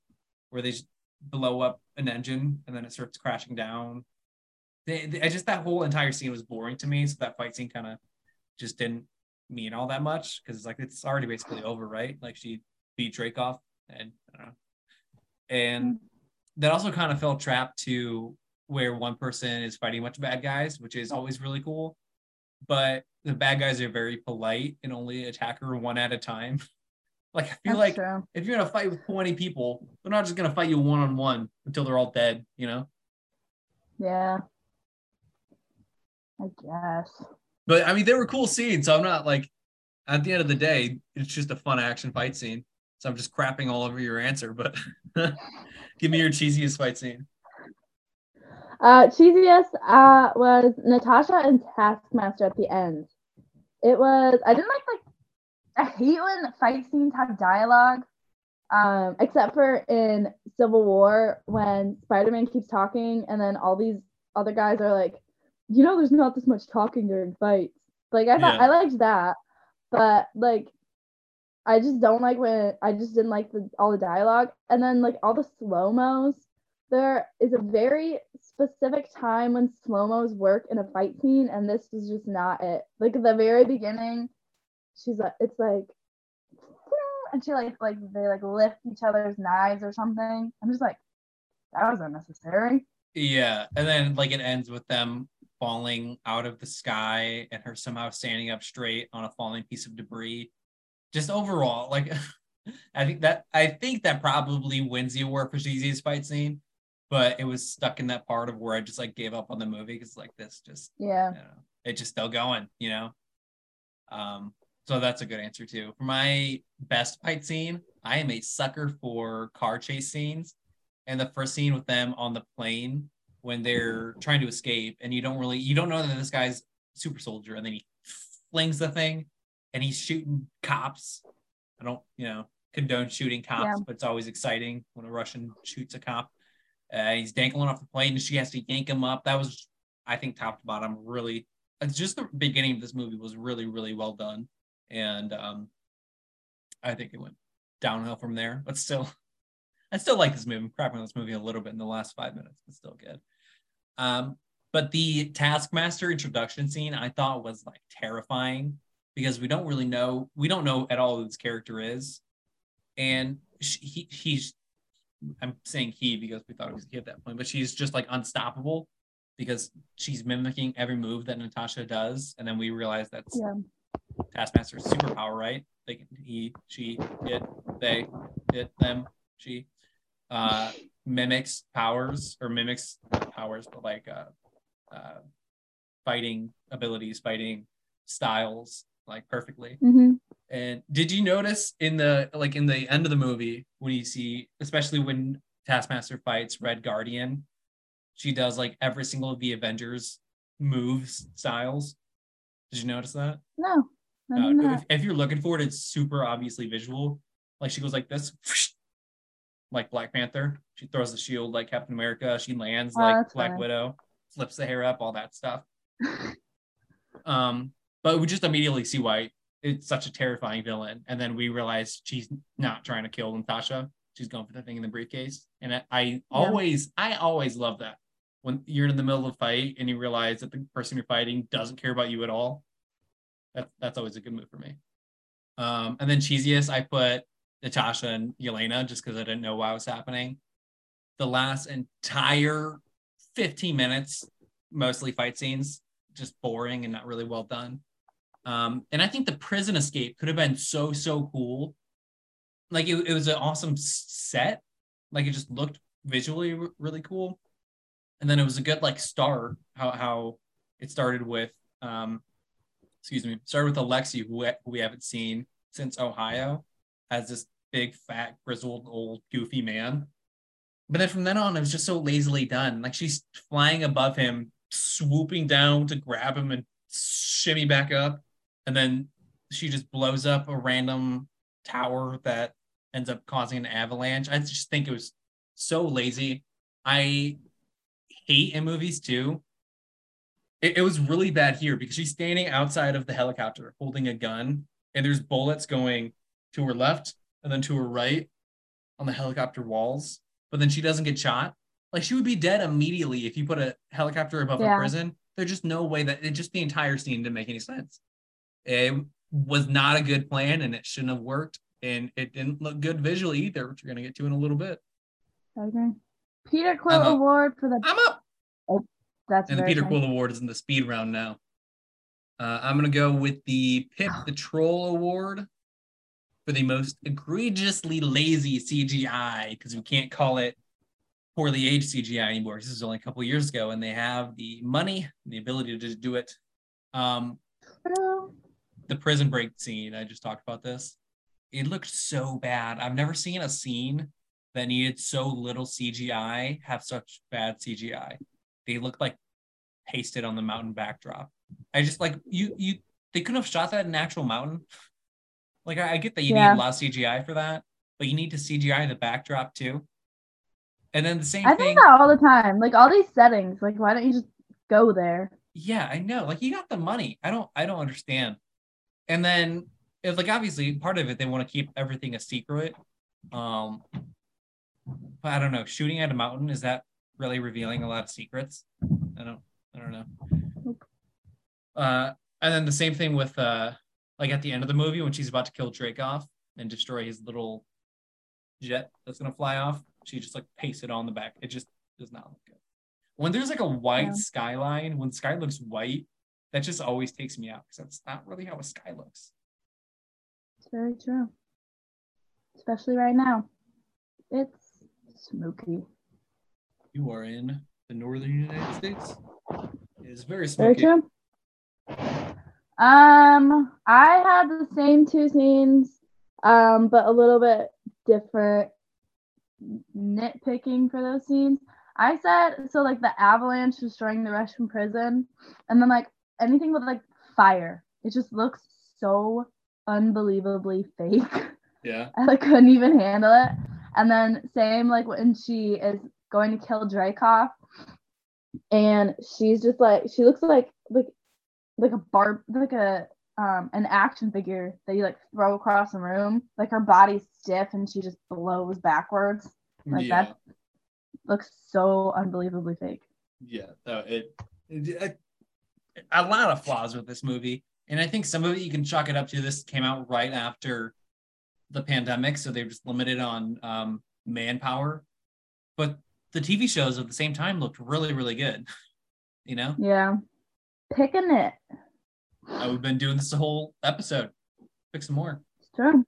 where they blow up an engine and then it starts crashing down. They, they- I just that whole entire scene was boring to me. So that fight scene kind of just didn't mean all that much because it's like it's already basically over, right? Like she beat Dreykov, and. And that also kind of fell trapped to where one person is fighting a bunch of bad guys, which is always really cool. But the bad guys are very polite and only attack her one at a time. Like I feel That's like true. if you're gonna fight with 20 people, they're not just gonna fight you one on one until they're all dead, you know? Yeah. I guess. But I mean, they were cool scenes, so I'm not like at the end of the day, it's just a fun action fight scene. So I'm just crapping all over your answer, but give me your cheesiest fight scene. Uh, cheesiest uh, was Natasha and Taskmaster at the end. It was I didn't like like I hate when fight scenes have dialogue. Um, except for in Civil War when Spider-Man keeps talking and then all these other guys are like, you know, there's not this much talking during fights. Like I thought Yeah. I liked that, but like I just don't like when I just didn't like the all the dialogue and then like all the slow mos. There is a very specific time when slow mos work in a fight scene, and this is just not it. Like at the very beginning, she's like, it's like, and she like like they like lift each other's knives or something. I'm just like, that was unnecessary. Yeah, and then like it ends with them falling out of the sky and her somehow standing up straight on a falling piece of debris. Just overall, like I think that I think that probably wins the award for cheesiest fight scene, but it was stuck in that part of where I just like gave up on the movie because like this just Yeah. you know, it's just still going, you know. Um, so that's a good answer too. For my best fight scene, I am a sucker for car chase scenes, and the first scene with them on the plane when they're trying to escape, and you don't really you don't know that this guy's super soldier, and then he flings the thing, and he's shooting cops. I don't, you know, condone shooting cops, Yeah. but it's always exciting when a Russian shoots a cop. Uh, he's dangling off the plane, and she has to yank him up. That was, I think, top to bottom, really. It's just the beginning of this movie was really, really well done, and um, I think it went downhill from there. But still, I still like this movie. I'm crapping on this movie a little bit in the last five minutes, but still good. Um, but the Taskmaster introduction scene I thought was like terrifying because we don't really know we don't know at all who this character is, and she, he he's I'm saying he because we thought it was he at that point, but she's just like unstoppable because she's mimicking every move that Natasha does, and then we realize that's Yeah. Taskmaster's superpower, right? Like he, she, it, they, it, them, she, uh, mimics powers or mimics powers, but like uh, uh, fighting abilities, fighting styles, like perfectly. hmm And did you notice in the like in the end of the movie when you see, especially when Taskmaster fights Red Guardian, she does like every single of the Avengers moves styles. Did you notice that? No. Uh, if, if you're looking for it, it's super obviously visual. Like she goes like this, like Black Panther. She throws the shield like Captain America. She lands Oh, like Black funny. Widow, flips the hair up, all that stuff. um, but we just immediately see why it's such a terrifying villain. And then we realize she's not trying to kill Natasha. She's going for the thing in the briefcase. And I, I always, I always love that when you're in the middle of a fight and you realize that the person you're fighting doesn't care about you at all. That's that's always a good move for me. Um, and then cheesiest, I put Natasha and Yelena just because I didn't know why it was happening. The last entire 15 minutes, mostly fight scenes, just boring and not really well done. Um, and I think the prison escape could have been so so cool. Like it, it was an awesome set. Like it just looked visually really cool. And then it was a good like start. How how it started with um, excuse me, started with Alexei, who, who we haven't seen since Ohio, as this big fat grizzled old goofy man. But then from then on, it was just so lazily done. Like she's flying above him, swooping down to grab him and shimmy back up and then she just blows up a random tower that ends up causing an avalanche. I just think it was so lazy. I hate in movies too. It, it was really bad here because she's standing outside of the helicopter holding a gun, and there's bullets going to her left and then to her right on the helicopter walls. But then she doesn't get shot. Like she would be dead immediately if you put a helicopter above Yeah. a prison. There's just no way that it just the entire scene didn't make any sense. It was not a good plan and it shouldn't have worked. And it didn't look good visually either, which we're gonna get to in a little bit. Agree. Peter Quill Award for the I'm up. Oh. That's And the Peter nice. Quill Award is in the speed round now. Uh, I'm gonna go with the Pip the Troll Award for the most egregiously lazy CGI because we can't call it poorly aged CGI anymore. This is only a couple years ago, and they have the money, and the ability to just do it. Um, the prison break scene, I just talked about this. It looked so bad. I've never seen a scene that needed so little CGI have such bad CGI. They look like pasted on the mountain backdrop. I just like you you they couldn't have shot that in an actual mountain. Like I, I get that you Yeah. need a lot of CGI for that, but you need to CGI the backdrop too. And then the same I thing. think that all the time. Like all these settings. Like why don't you just go there? Yeah, I know. Like you got the money. I don't I don't understand. And then it's like obviously part of it they want to keep everything a secret. Um but I don't know. Shooting at a mountain is that really revealing a lot of secrets? I don't I don't know. Uh and then the same thing with uh like at the end of the movie when she's about to kill Dreykov and destroy his little jet that's gonna fly off, she just like pastes it on the back. It just does not look good. When there's like a white Yeah. skyline, when the sky looks white, that just always takes me out because that's not really how a sky looks. It's very true. Especially right now. It's smoky. You are in the northern United States. It is very Very true. Um, I had the same two scenes, um, but a little bit different nitpicking for those scenes. I said so like the avalanche destroying the Russian prison, and then like anything with like fire. It just looks so unbelievably fake. Yeah. I like couldn't even handle it. And then same like when she is going to kill Dreykov, and she's just like she looks like like like a barb like a um an action figure that you like throw across the room. Like her body's stiff and she just blows backwards. Like yeah. that looks so unbelievably fake. Yeah. No, it, it- a lot of flaws with this movie. And I think some of it you can chalk it up to this came out right after the pandemic, so they're just limited on um, manpower. But the TV shows at the same time looked really, really good. You know, Yeah. Picking it. Uh, we've been doing this the whole episode. Pick some more. It's true.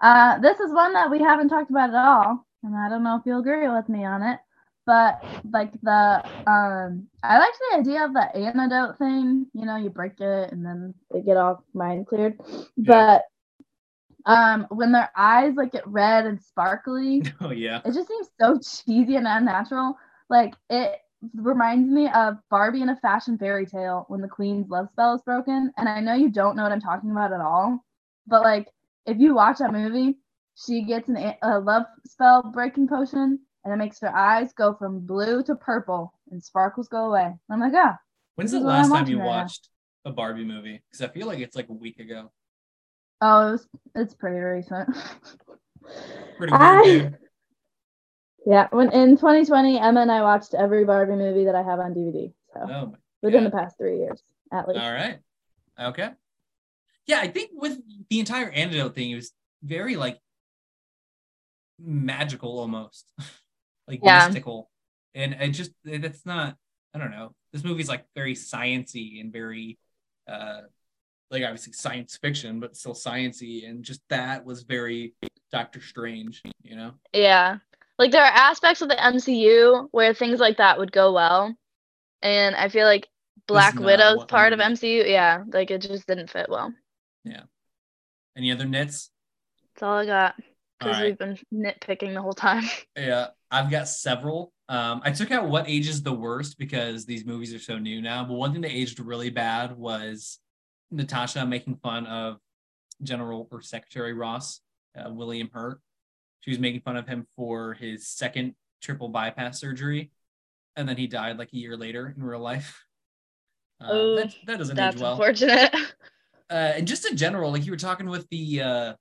Uh, this is one that we haven't talked about at all, and I don't know if you'll agree with me on it. But like the um, I liked the idea of the antidote thing. You know, you break it and then they get all mind cleared. But um, when their eyes like get red and sparkly, Oh yeah. it just seems so cheesy and unnatural. Like it reminds me of Barbie in a fashion fairy tale when the queen's love spell is broken. And I know you don't know what I'm talking about at all, but like if you watch that movie, she gets an, a- love spell breaking potion and it makes her eyes go from blue to purple and sparkles go away. I'm like, ah, When's the last time you right now. watched a Barbie movie? Because I feel like it's like a week ago. Oh, it was, it's pretty recent. Pretty weird, I- dude. yeah, when in 2020, Emma and I watched every Barbie movie that I have on DVD. So Oh within God. the past three years, at least. All right. Okay. Yeah, I think with the entire antidote thing, it was very like magical almost. like Yeah. mystical. And it just that's not I don't know. This movie's like very sciency and very uh like obviously science fiction, but still sciency and just that was very Doctor Strange, you know? Yeah. Like there are aspects of the MCU where things like that would go well. And I feel like Black Widow's part of MCU, yeah, like it just didn't fit well. Yeah. Any other nits? That's all I got. Because right. we've been nitpicking the whole time. Yeah, I've got several. Um, I took out what ages the worst because these movies are so new now. But one thing that aged really bad was Natasha making fun of General or Secretary Ross, uh, William Hurt. She was making fun of him for his second triple bypass surgery, and then he died like a year later in real life. Uh, Oh, that, that doesn't That's age well unfortunate. uh, and just in general, like you were talking with the uh,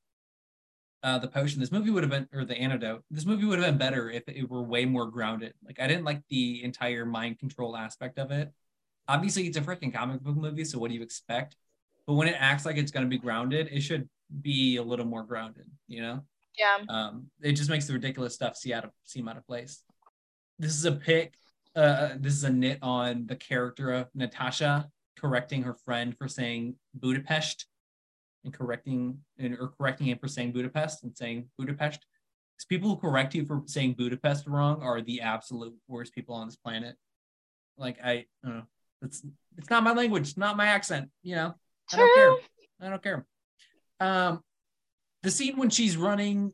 uh, the potion, this movie would have been, or the antidote, this movie would have been better if it were way more grounded. Like I didn't like the entire mind control aspect of it. Obviously, it's a freaking comic book movie, so what do you expect? But when it acts like it's going to be grounded, it should be a little more grounded. You know, yeah. um, it just makes the ridiculous stuff see out of seem out of place. This is a pick. Uh, this is a nit on the character of Natasha correcting her friend for saying Budapest and correcting and or correcting him for saying Budapest and saying Budapest. Because people who correct you for saying Budapest wrong are the absolute worst people on this planet. Like I, I don't know. It's it's not my language, not my accent. You know, I don't care. I don't care. Um, the scene when she's running,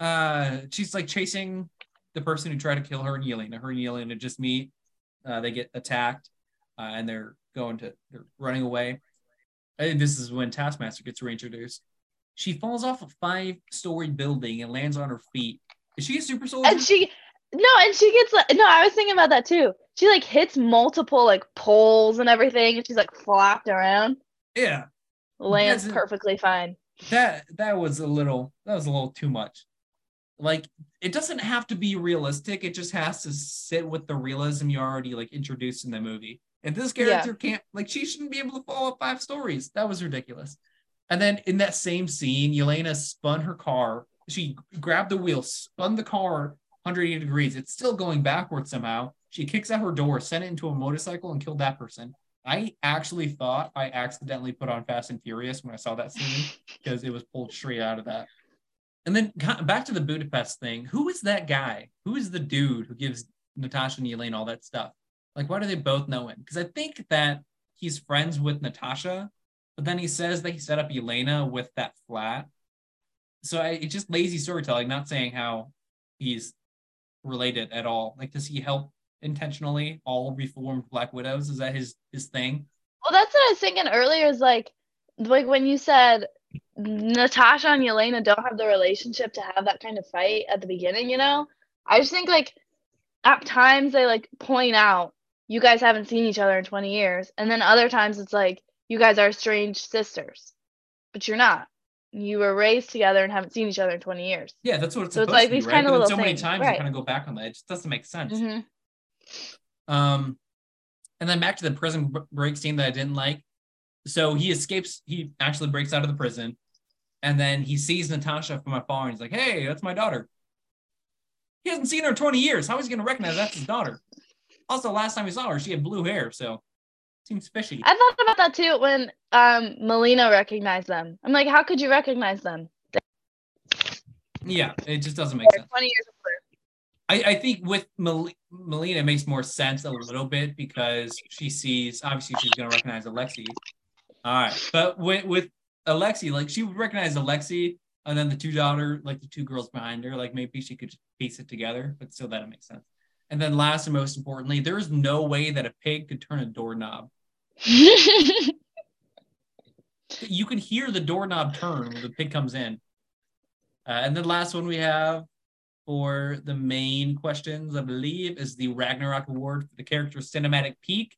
uh, she's like chasing the person who tried to kill her and Yelena. Her and Yelena just meet. Uh, they get attacked, uh, and they're going to they're running away. I think this is when Taskmaster gets reintroduced. She falls off a five-story building and lands on her feet. Is she a super soldier? And she no, and she gets like no, I was thinking about that too. She like hits multiple like poles and everything, and she's like flopped around, yeah, lands perfectly fine. that that was a little that was a little too much. Like it doesn't have to be realistic. It just has to sit with the realism you already like introduced in the movie. If this Yeah. character can't like she shouldn't be able to follow up five stories. That was ridiculous. And then in that same scene, Yelena spun her car. She grabbed the wheel, spun the car 180 degrees. It's still going backwards somehow. She kicks out her door, sent it into a motorcycle, and killed that person. I actually thought I accidentally put on Fast and Furious when I saw that scene because it was pulled straight out of that. And then back to the Budapest thing. Who is that guy? Who is the dude who gives Natasha and Yelena all that stuff? Like, why do they both know him? Because I think that he's friends with Natasha, but then he says that he set up Yelena with that flat. So I, it's just lazy storytelling, not saying how he's related at all. Like, does he help intentionally all reformed Black Widows? Is that his his thing? Well, that's what I was thinking earlier. Is like, like when you said Natasha and Yelena don't have the relationship to have that kind of fight at the beginning. You know, I just think like at times they like point out you guys haven't seen each other in 20 years, and then other times it's like you guys are estranged sisters, but you're not. You were raised together and haven't seen each other in 20 years. Yeah, that's what it's So it's like to be, these right? But then little so many things, times right. you kind of go back on that. It just doesn't make sense. hmm Um, and then back to the prison break scene that I didn't like. So he escapes. He actually breaks out of the prison, and then he sees Natasha from afar, and he's like, "Hey, that's my daughter." He hasn't seen her in 20 years. How is he going to recognize that's his daughter? Also, last time he saw her, she had blue hair, so seems fishy. I thought about that too when um Melina recognized them. I'm like, how could you recognize them? Yeah, it just doesn't make sense. 20 years older. I, I think with Mel- Melina it makes more sense a little bit because she sees obviously she's gonna recognize Alexei. All right, but with with Alexei, like she would recognize Alexei, and then the two daughter, like the two girls behind her, like maybe she could piece it together, but still that doesn't make sense. And then last and most importantly, there is no way that a pig could turn a doorknob. You can hear the doorknob turn when the pig comes in. Uh, and then last one we have for the main questions, I believe, is the Ragnarok Award for the character cinematic peak.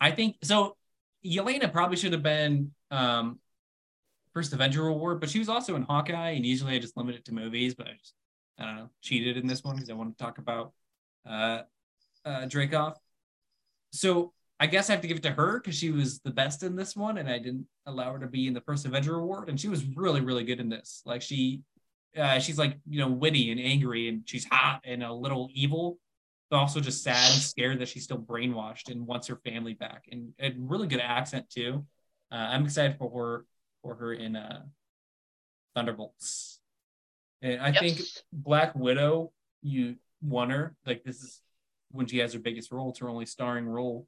I think so. Yelena probably should have been um, first Avenger award, but she was also in Hawkeye, and usually I just limit it to movies, but I just I don't know cheated in this one because I want to talk about uh, uh, Dreykov. So I guess I have to give it to her because she was the best in this one, and I didn't allow her to be in the first Avenger award, and she was really really good in this. Like she, uh, she's like you know witty and angry, and she's hot and a little evil, but also just sad and scared that she's still brainwashed and wants her family back, and a really good accent too. Uh, I'm excited for her for her in uh, Thunderbolts. And I Yep. think Black Widow, you won her. Like this is when she has her biggest role. It's her only starring role.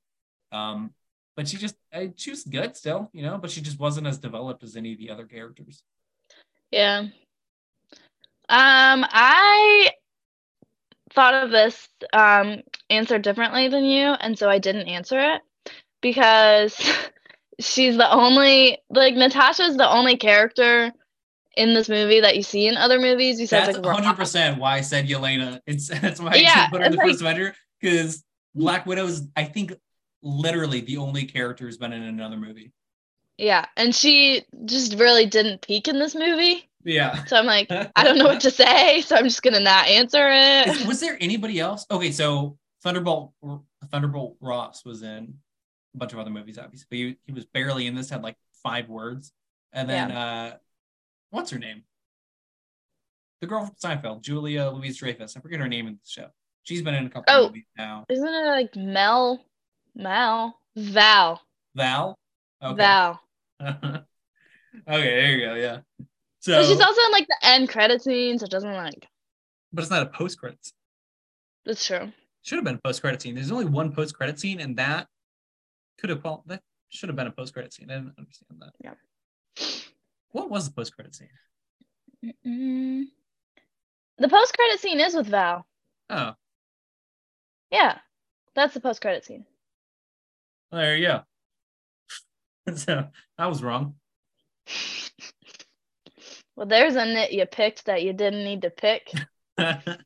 Um, but she just I, she was good still, you know, but she just wasn't as developed as any of the other characters. Yeah. Um, I thought of this um answer differently than you, and so I didn't answer it because she's the only like Natasha's the only character in this movie that you see in other movies besides That's like one hundred percent why I said Yelena. It's that's why I Yeah, put her in the it's first Avenger because Black Widow is I think literally the only character who's been in another movie. Yeah, and she just really didn't peak in this movie. Yeah. So I'm like, I don't know what to say, so I'm just gonna not answer it. was there anybody else? Okay, so Thunderbolt Thunderbolt Ross was in a bunch of other movies, obviously, but he, he was barely in this. Had like five words, and then uh, what's her name? The girl from Seinfeld, Julia Louise Dreyfus. I forget her name in the show. She's been in a couple Oh. movies now. Isn't it like Mel, Mel, Val, Val. Okay. Val? okay, there you go. Yeah. So, But she's also in like the end credit scene, so it doesn't like. but it's not a post credits. That's true. Should have been a post credit scene. There's only one post credit scene, and that could have qual- that should have been a post credit scene. I didn't understand that. Yeah. What was the post credit scene? Mm-mm. The post credit scene is with Val. Oh, Yeah, that's the post credit scene. there you go. so I was wrong. Well, there's a nit you picked that you didn't need to pick.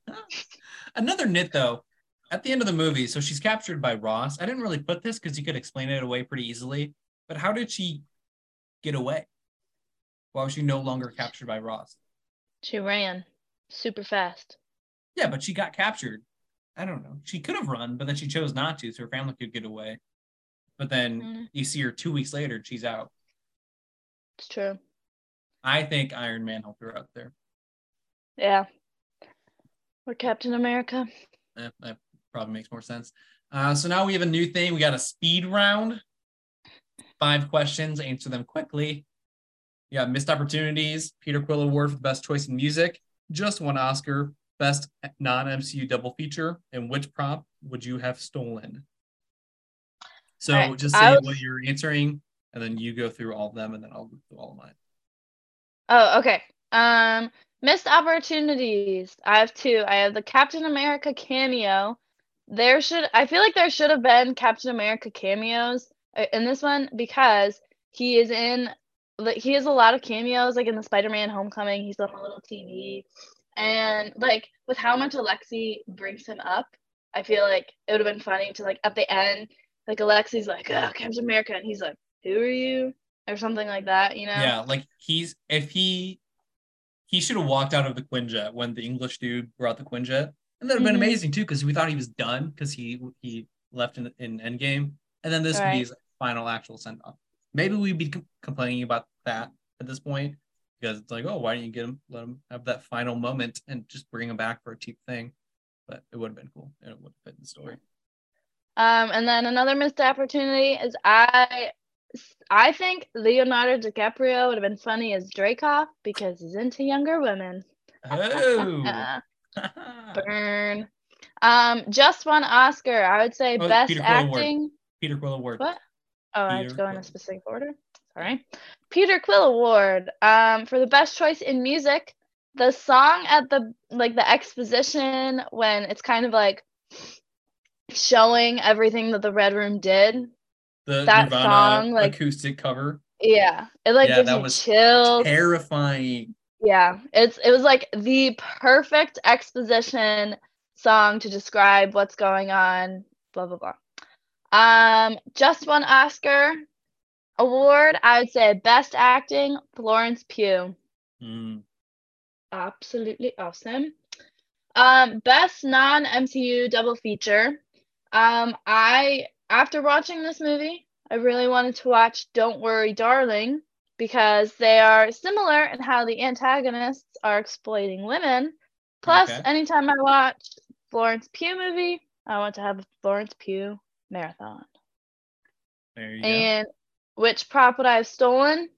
Another nit though, at the end of the movie, so she's captured by Ross. I didn't really put this because you could explain it away pretty easily. But how did she get away? Why was she no longer captured by Ross? She ran super fast. Yeah, but she got captured. I don't know. She could have run, but then she chose not to, so her family could get away. But then Mm. you see her two weeks later, she's out. It's true. I think Iron Man helped her out there. Yeah. Or Captain America. Eh, that probably makes more sense. Uh, so now we have a new thing. We got a speed round. Five questions, answer them quickly. You got missed opportunities, Peter Quill Award for the best choice in music, just one Oscar, best non MCU double feature, and which prop would you have stolen? So right, just say was- what you're answering, and then you go through all of them, and then I'll go through all of mine. Oh, okay. Um, missed opportunities. I have two. I have the Captain America cameo. There should I feel like there should have been Captain America cameos uh, in this one because he is in like he has a lot of cameos like in the Spider-Man Homecoming. He's on a little TV. And like with how much Alexei brings him up, I feel like it would have been funny to like at the end, like Alexei's like, oh, Captain America, and he's like, Who are you? Or something like that, you know? Yeah, like he's if he he should have walked out of the Quinjet when the English dude brought the Quinjet, and that'd have been Mhm. amazing too because we thought he was done because he he left in in Endgame, and then this would be his final actual send off. Maybe we'd be com- complaining about that at this point because it's like, oh, why don't you get him, let him have that final moment and just bring him back for a cheap thing? But it would have been cool and it would have fit the story. Um, and then another missed opportunity is I, I think Leonardo DiCaprio would have been funny as Dreykov because he's into younger women. Oh, Burn. Um, just one Oscar. I would say Oh, best Peter Quill Award. acting. Peter Quill Award. What? Oh, I have to go in a specific order. Sorry. Peter Quill Award. Um, for the best choice in music. The song at the like the exposition when it's kind of like showing everything that the Red Room did. The that Nirvana song, like- acoustic cover. Yeah, it like Yeah, gives that you was chills. Terrifying. Yeah, it's it was like the perfect exposition song to describe what's going on. Blah blah blah. Um, just one Oscar. award, I would say best acting, Florence Pugh. Mm. Absolutely awesome. Um, best non MCU double feature. Um, I after watching this movie, I really wanted to watch Don't Worry, Darling because they are similar in how the antagonists are exploiting women. Plus, Okay. anytime I watch Florence Pugh movie, I want to have a Florence Pugh marathon. There you go. And which prop would I have stolen?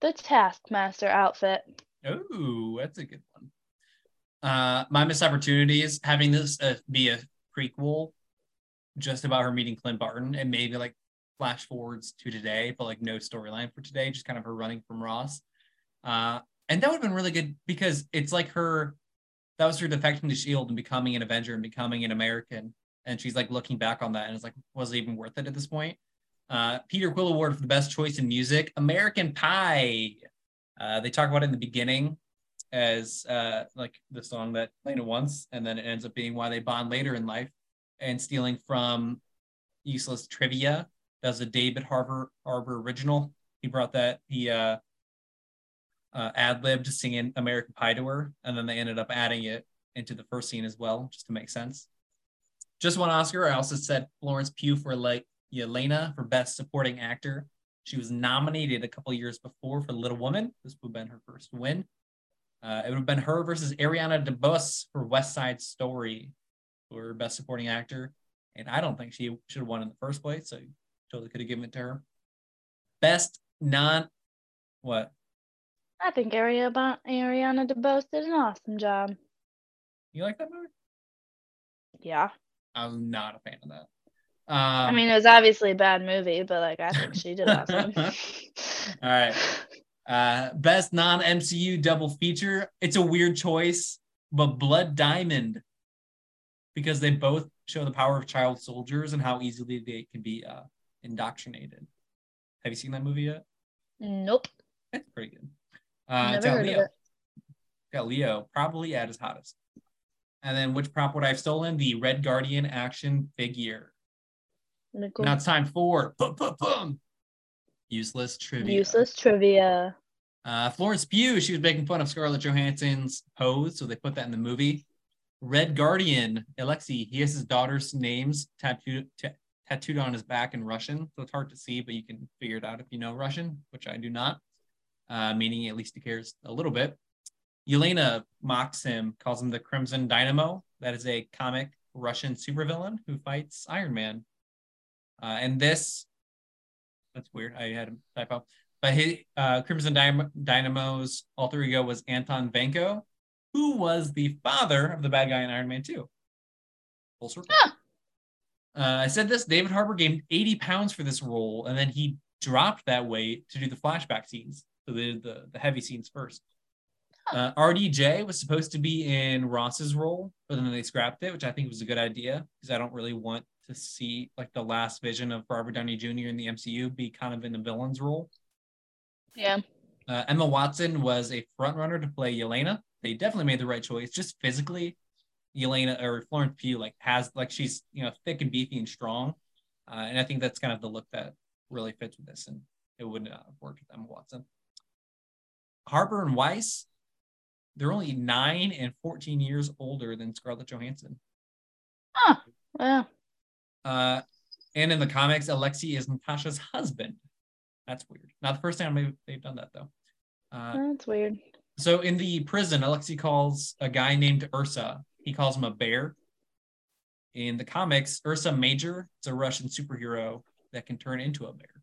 The Taskmaster outfit. Oh, that's a good one. Uh, my missed opportunities having this uh, be a prequel, just about her meeting Clint Barton, and maybe like flash forwards to today, but like no storyline for today, just kind of her running from Ross. Uh, and that would have been really good because it's like her, that was her defection to Shield and becoming an Avenger and becoming an American, and she's like looking back on that and it's like, was it even worth it at this point? Uh, Peter Quill Award for the best choice in music, American Pie. Uh, they talk about it in the beginning as uh, like the song that Lena wants, and then it ends up being why they bond later in life. And stealing from useless trivia. That was a David Harbour Harbor original. He brought that. He uh, uh, ad libbed singing American Pie to her, and then they ended up adding it into the first scene as well, just to make sense. Just one Oscar. I also said Florence Pugh for like Yelena for Best Supporting Actor. She was nominated a couple years before for Little Woman. This would have been her first win. Uh, it would have been her versus Ariana DeBose for West Side Story for Best Supporting Actor. And I don't think she should have won in the first place, so totally could have given it to her. Best non what? I think Ariana, Ariana DeBose did an awesome job. You like that movie? Yeah. I was not a fan of that. Um, I mean, it was obviously a bad movie, but like I think she did awesome. all right. Uh, best non MCU double feature. It's a weird choice, but Blood Diamond, because they both show the power of child soldiers and how easily they can be uh, indoctrinated. Have you seen that movie yet? nope. It's pretty good. Uh, it's Never got heard of Leo. it. Got Leo probably at his hottest. And then which prop would I have stolen? The Red Guardian action figure. Cool. Now it's time for boom, boom, boom. useless trivia. Useless trivia. Uh, Florence Pugh, she was making fun of Scarlett Johansson's pose, so they put that in the movie. Red Guardian, Alexei, he has his daughter's names tattooed ta- tattooed on his back in Russian, so it's hard to see, but you can figure it out if you know Russian, which I do not. Uh, meaning at least he cares a little bit. Yelena mocks him, calls him the Crimson Dynamo. That is a comic Russian supervillain who fights Iron Man. Uh, and this, that's weird. I had a typo. But his uh, Crimson Dynamo, Dynamo's alter ego was Anton Vanko, who was the father of the bad guy in Iron Man 2. Full circle. Huh. Uh, I said this David Harbour gained 80 pounds for this role, and then he dropped that weight to do the flashback scenes. So they did the, the heavy scenes first. Uh, RDJ was supposed to be in Ross's role, but then they scrapped it, which I think was a good idea because I don't really want to see like the last vision of Robert Downey Jr. in the MCU be kind of in a villain's role. Yeah. Uh, Emma Watson was a frontrunner to play Yelena. They definitely made the right choice. Just physically, Yelena or Florence Pugh like has like she's you know thick and beefy and strong, uh, and I think that's kind of the look that really fits with this, and it would not have worked with Emma Watson. Harbour and Weisz, they're only nine and fourteen years older than Scarlett Johansson. Huh. Well, Uh, and in the comics, Alexei is Natasha's husband. That's weird. Not the first time they've, they've done that though. Uh, that's weird. So in the prison, Alexei calls a guy named Ursa. He calls him a bear. In the comics, Ursa Major is a Russian superhero that can turn into a bear.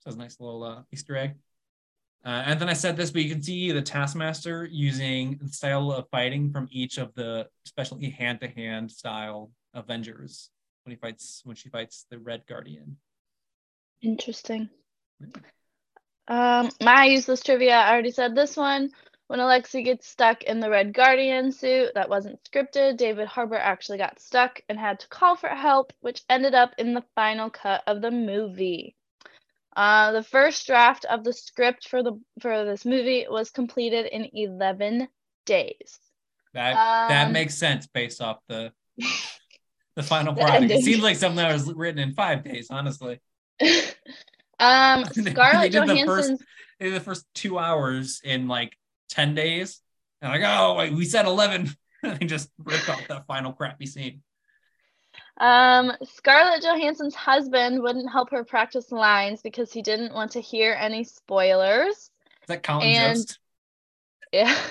So it's a nice little uh, Easter egg. Uh, and then I said this, but you can see the Taskmaster using the style of fighting from each of the especially hand-to-hand style Avengers when he fights when she fights the Red Guardian. Interesting. Um, my useless trivia. I already said this one. When Alexei gets stuck in the Red Guardian suit, that wasn't scripted. David Harbour actually got stuck and had to call for help, which ended up in the final cut of the movie. Uh, the first draft of the script for the for this movie was completed in 11 days. That that Um, makes sense based off the the final The product. It seems like something that was written in five days, honestly. Um, Scarlett the first- did the first two hours in like 10 days. And like, oh, wait, we said 11. and they just ripped off that final crappy scene. Um, Scarlett Johansson's husband wouldn't help her practice lines because he didn't want to hear any spoilers. Is that Colin And- Jost? Yeah.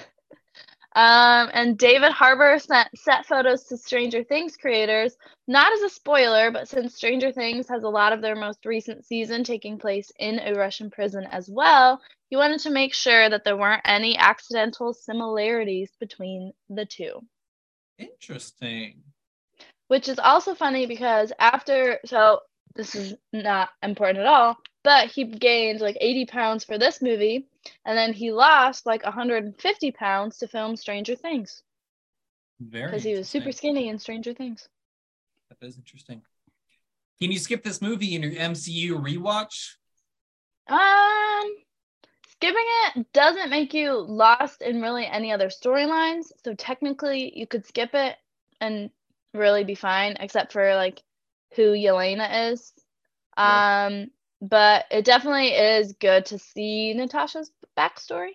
Um, and David Harbour sent set photos to Stranger Things creators, not as a spoiler, but since Stranger Things has a lot of their most recent season taking place in a Russian prison as well, he wanted to make sure that there weren't any accidental similarities between the two. Interesting. which is also funny because after so this is not important at all but he gained like 80 pounds for this movie and then he lost like 150 pounds to film stranger things Very because he was super skinny in stranger things That is interesting. Can you skip this movie in your MCU rewatch? um skipping it doesn't make you lost in really any other storylines so technically you could skip it and really be fine except for like who Yelena is Yeah. um but it definitely is good to see Natasha's backstory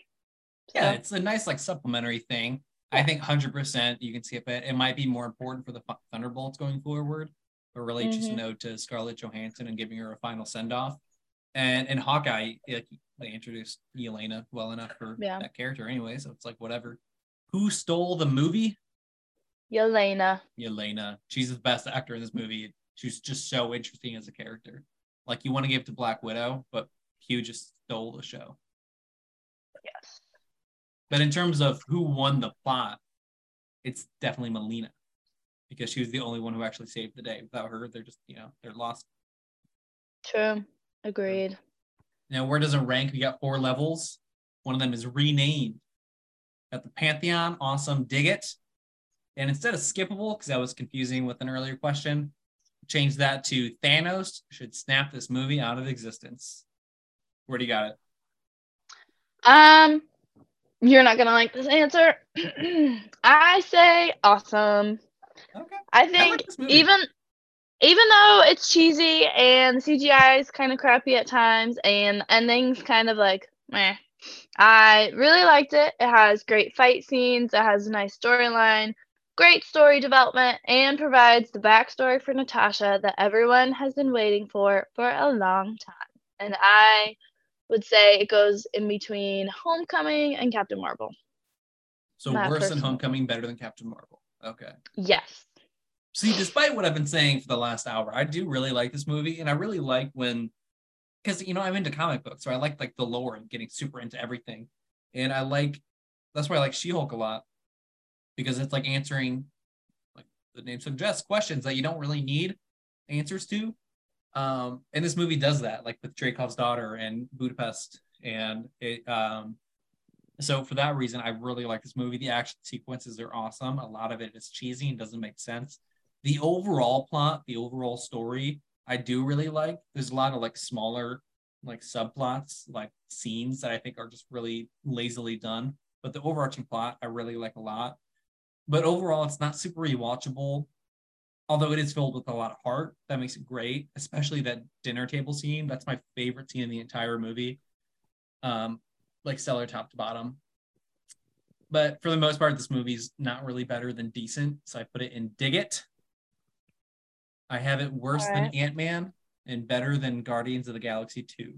Yeah, it's a nice like supplementary thing. I think 100% you can skip it. It might be more important for the Thunderbolts going forward, but really just a Mhm. note to Scarlett Johansson and giving her a final send off. And in Hawkeye, like, they introduced Yelena well enough for Yeah. that character anyway, so it's like whatever. Who stole the movie? Yelena Yelena. She's the best actor in this movie. She's just so interesting as a character. Like you want to give it to Black Widow, but Hugh just stole the show. yes But in terms of who won the plot, it's definitely Melina because she was the only one who actually saved the day. Without her, they're just, you know, they're lost. true agreed Now, where does it rank? We got four levels. One of them is renamed. Got the Pantheon, awesome, dig it. And instead of skippable, because that was confusing with an earlier question, change that to Thanos should snap this movie out of existence. Where do you got it? um you're not gonna like this answer I say awesome Okay. I I think like even even though it's cheesy and CGI is kind of crappy at times and ending's kind of like meh, I really liked it. It has great fight scenes, it has a nice storyline, great story development, and provides the backstory for Natasha that everyone has been waiting for for a long time. And I would say it goes in between Homecoming and Captain Marvel. So my worse than Homecoming, better than Captain Marvel. Okay. Yes. See, despite what I've been saying for the last hour, I do really like this movie, and I really like when, because you know I'm into comic books, so I like like the lore and getting super into everything, and I like that's why I like She-Hulk a lot, because it's like answering, like the name suggests, questions that you don't really need answers to, um, and this movie does that, like with Dreykov's daughter and Budapest, and it, um, so for that reason, I really like this movie. The action sequences are awesome. A lot of it is cheesy and doesn't make sense the overall plot, the overall story, I do really like. There's a lot of like smaller like subplots, like scenes that I think are just really lazily done. But the overarching plot I really like a lot. But overall, it's not super rewatchable. Although it is filled with a lot of heart, that makes it great. Especially that dinner table scene. That's my favorite scene in the entire movie. Um, like stellar top to bottom. But for the most part, this movie's not really better than decent. So I put it in dig it. I have it worse than Ant Man and better than Guardians of the Galaxy 2.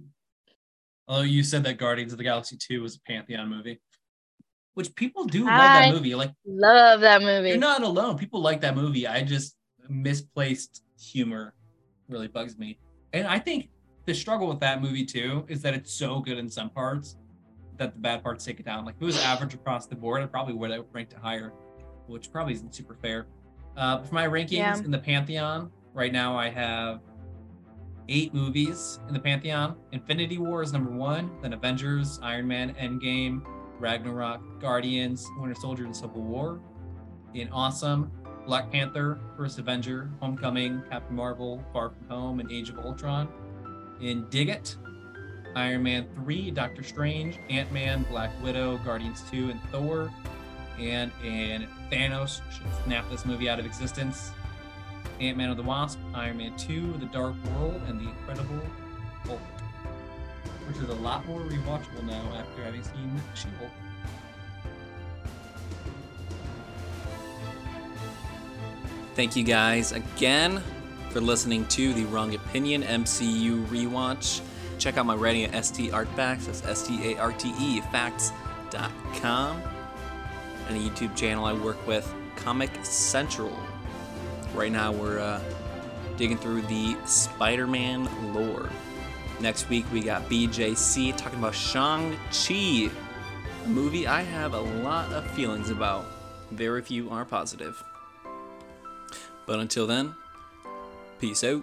Although you said that Guardians of the Galaxy 2 was a Pantheon movie, which people do love that movie. Like, Love that movie. you're not alone. People like that movie. I just misplaced humor really bugs me. And I think the struggle with that movie too is that it's so good in some parts that the bad parts take it down. Like if it was average across the board, I probably would have ranked it higher, which probably isn't super fair. Uh, for my rankings Yeah. in the Pantheon, right now I have eight movies in the Pantheon. Infinity War is number one, then Avengers, Iron Man, Endgame, Ragnarok, Guardians, Winter Soldier, and Civil War. In Awesome, Black Panther, First Avenger, Homecoming, Captain Marvel, Far From Home, and Age of Ultron. In Dig It, Iron Man 3, Doctor Strange, Ant Man, Black Widow, Guardians 2, and Thor. And in Thanos should snap this movie out of existence. Ant Man of the Wasp, Iron Man 2, The Dark World, and The Incredible Hulk. which is a lot more rewatchable now after having seen She-Hulk. Thank you guys again for listening to the Wrong Opinion MCU rewatch. Check out my writing at ST Artfacts, that's S T A R T E facts.com. And a YouTube channel I work with, Comic Central. Right now we're uh, digging through the Spider Man lore. Next week we got BJC talking about Shang-Chi, a movie I have a lot of feelings about. Very few are positive. But until then, peace out.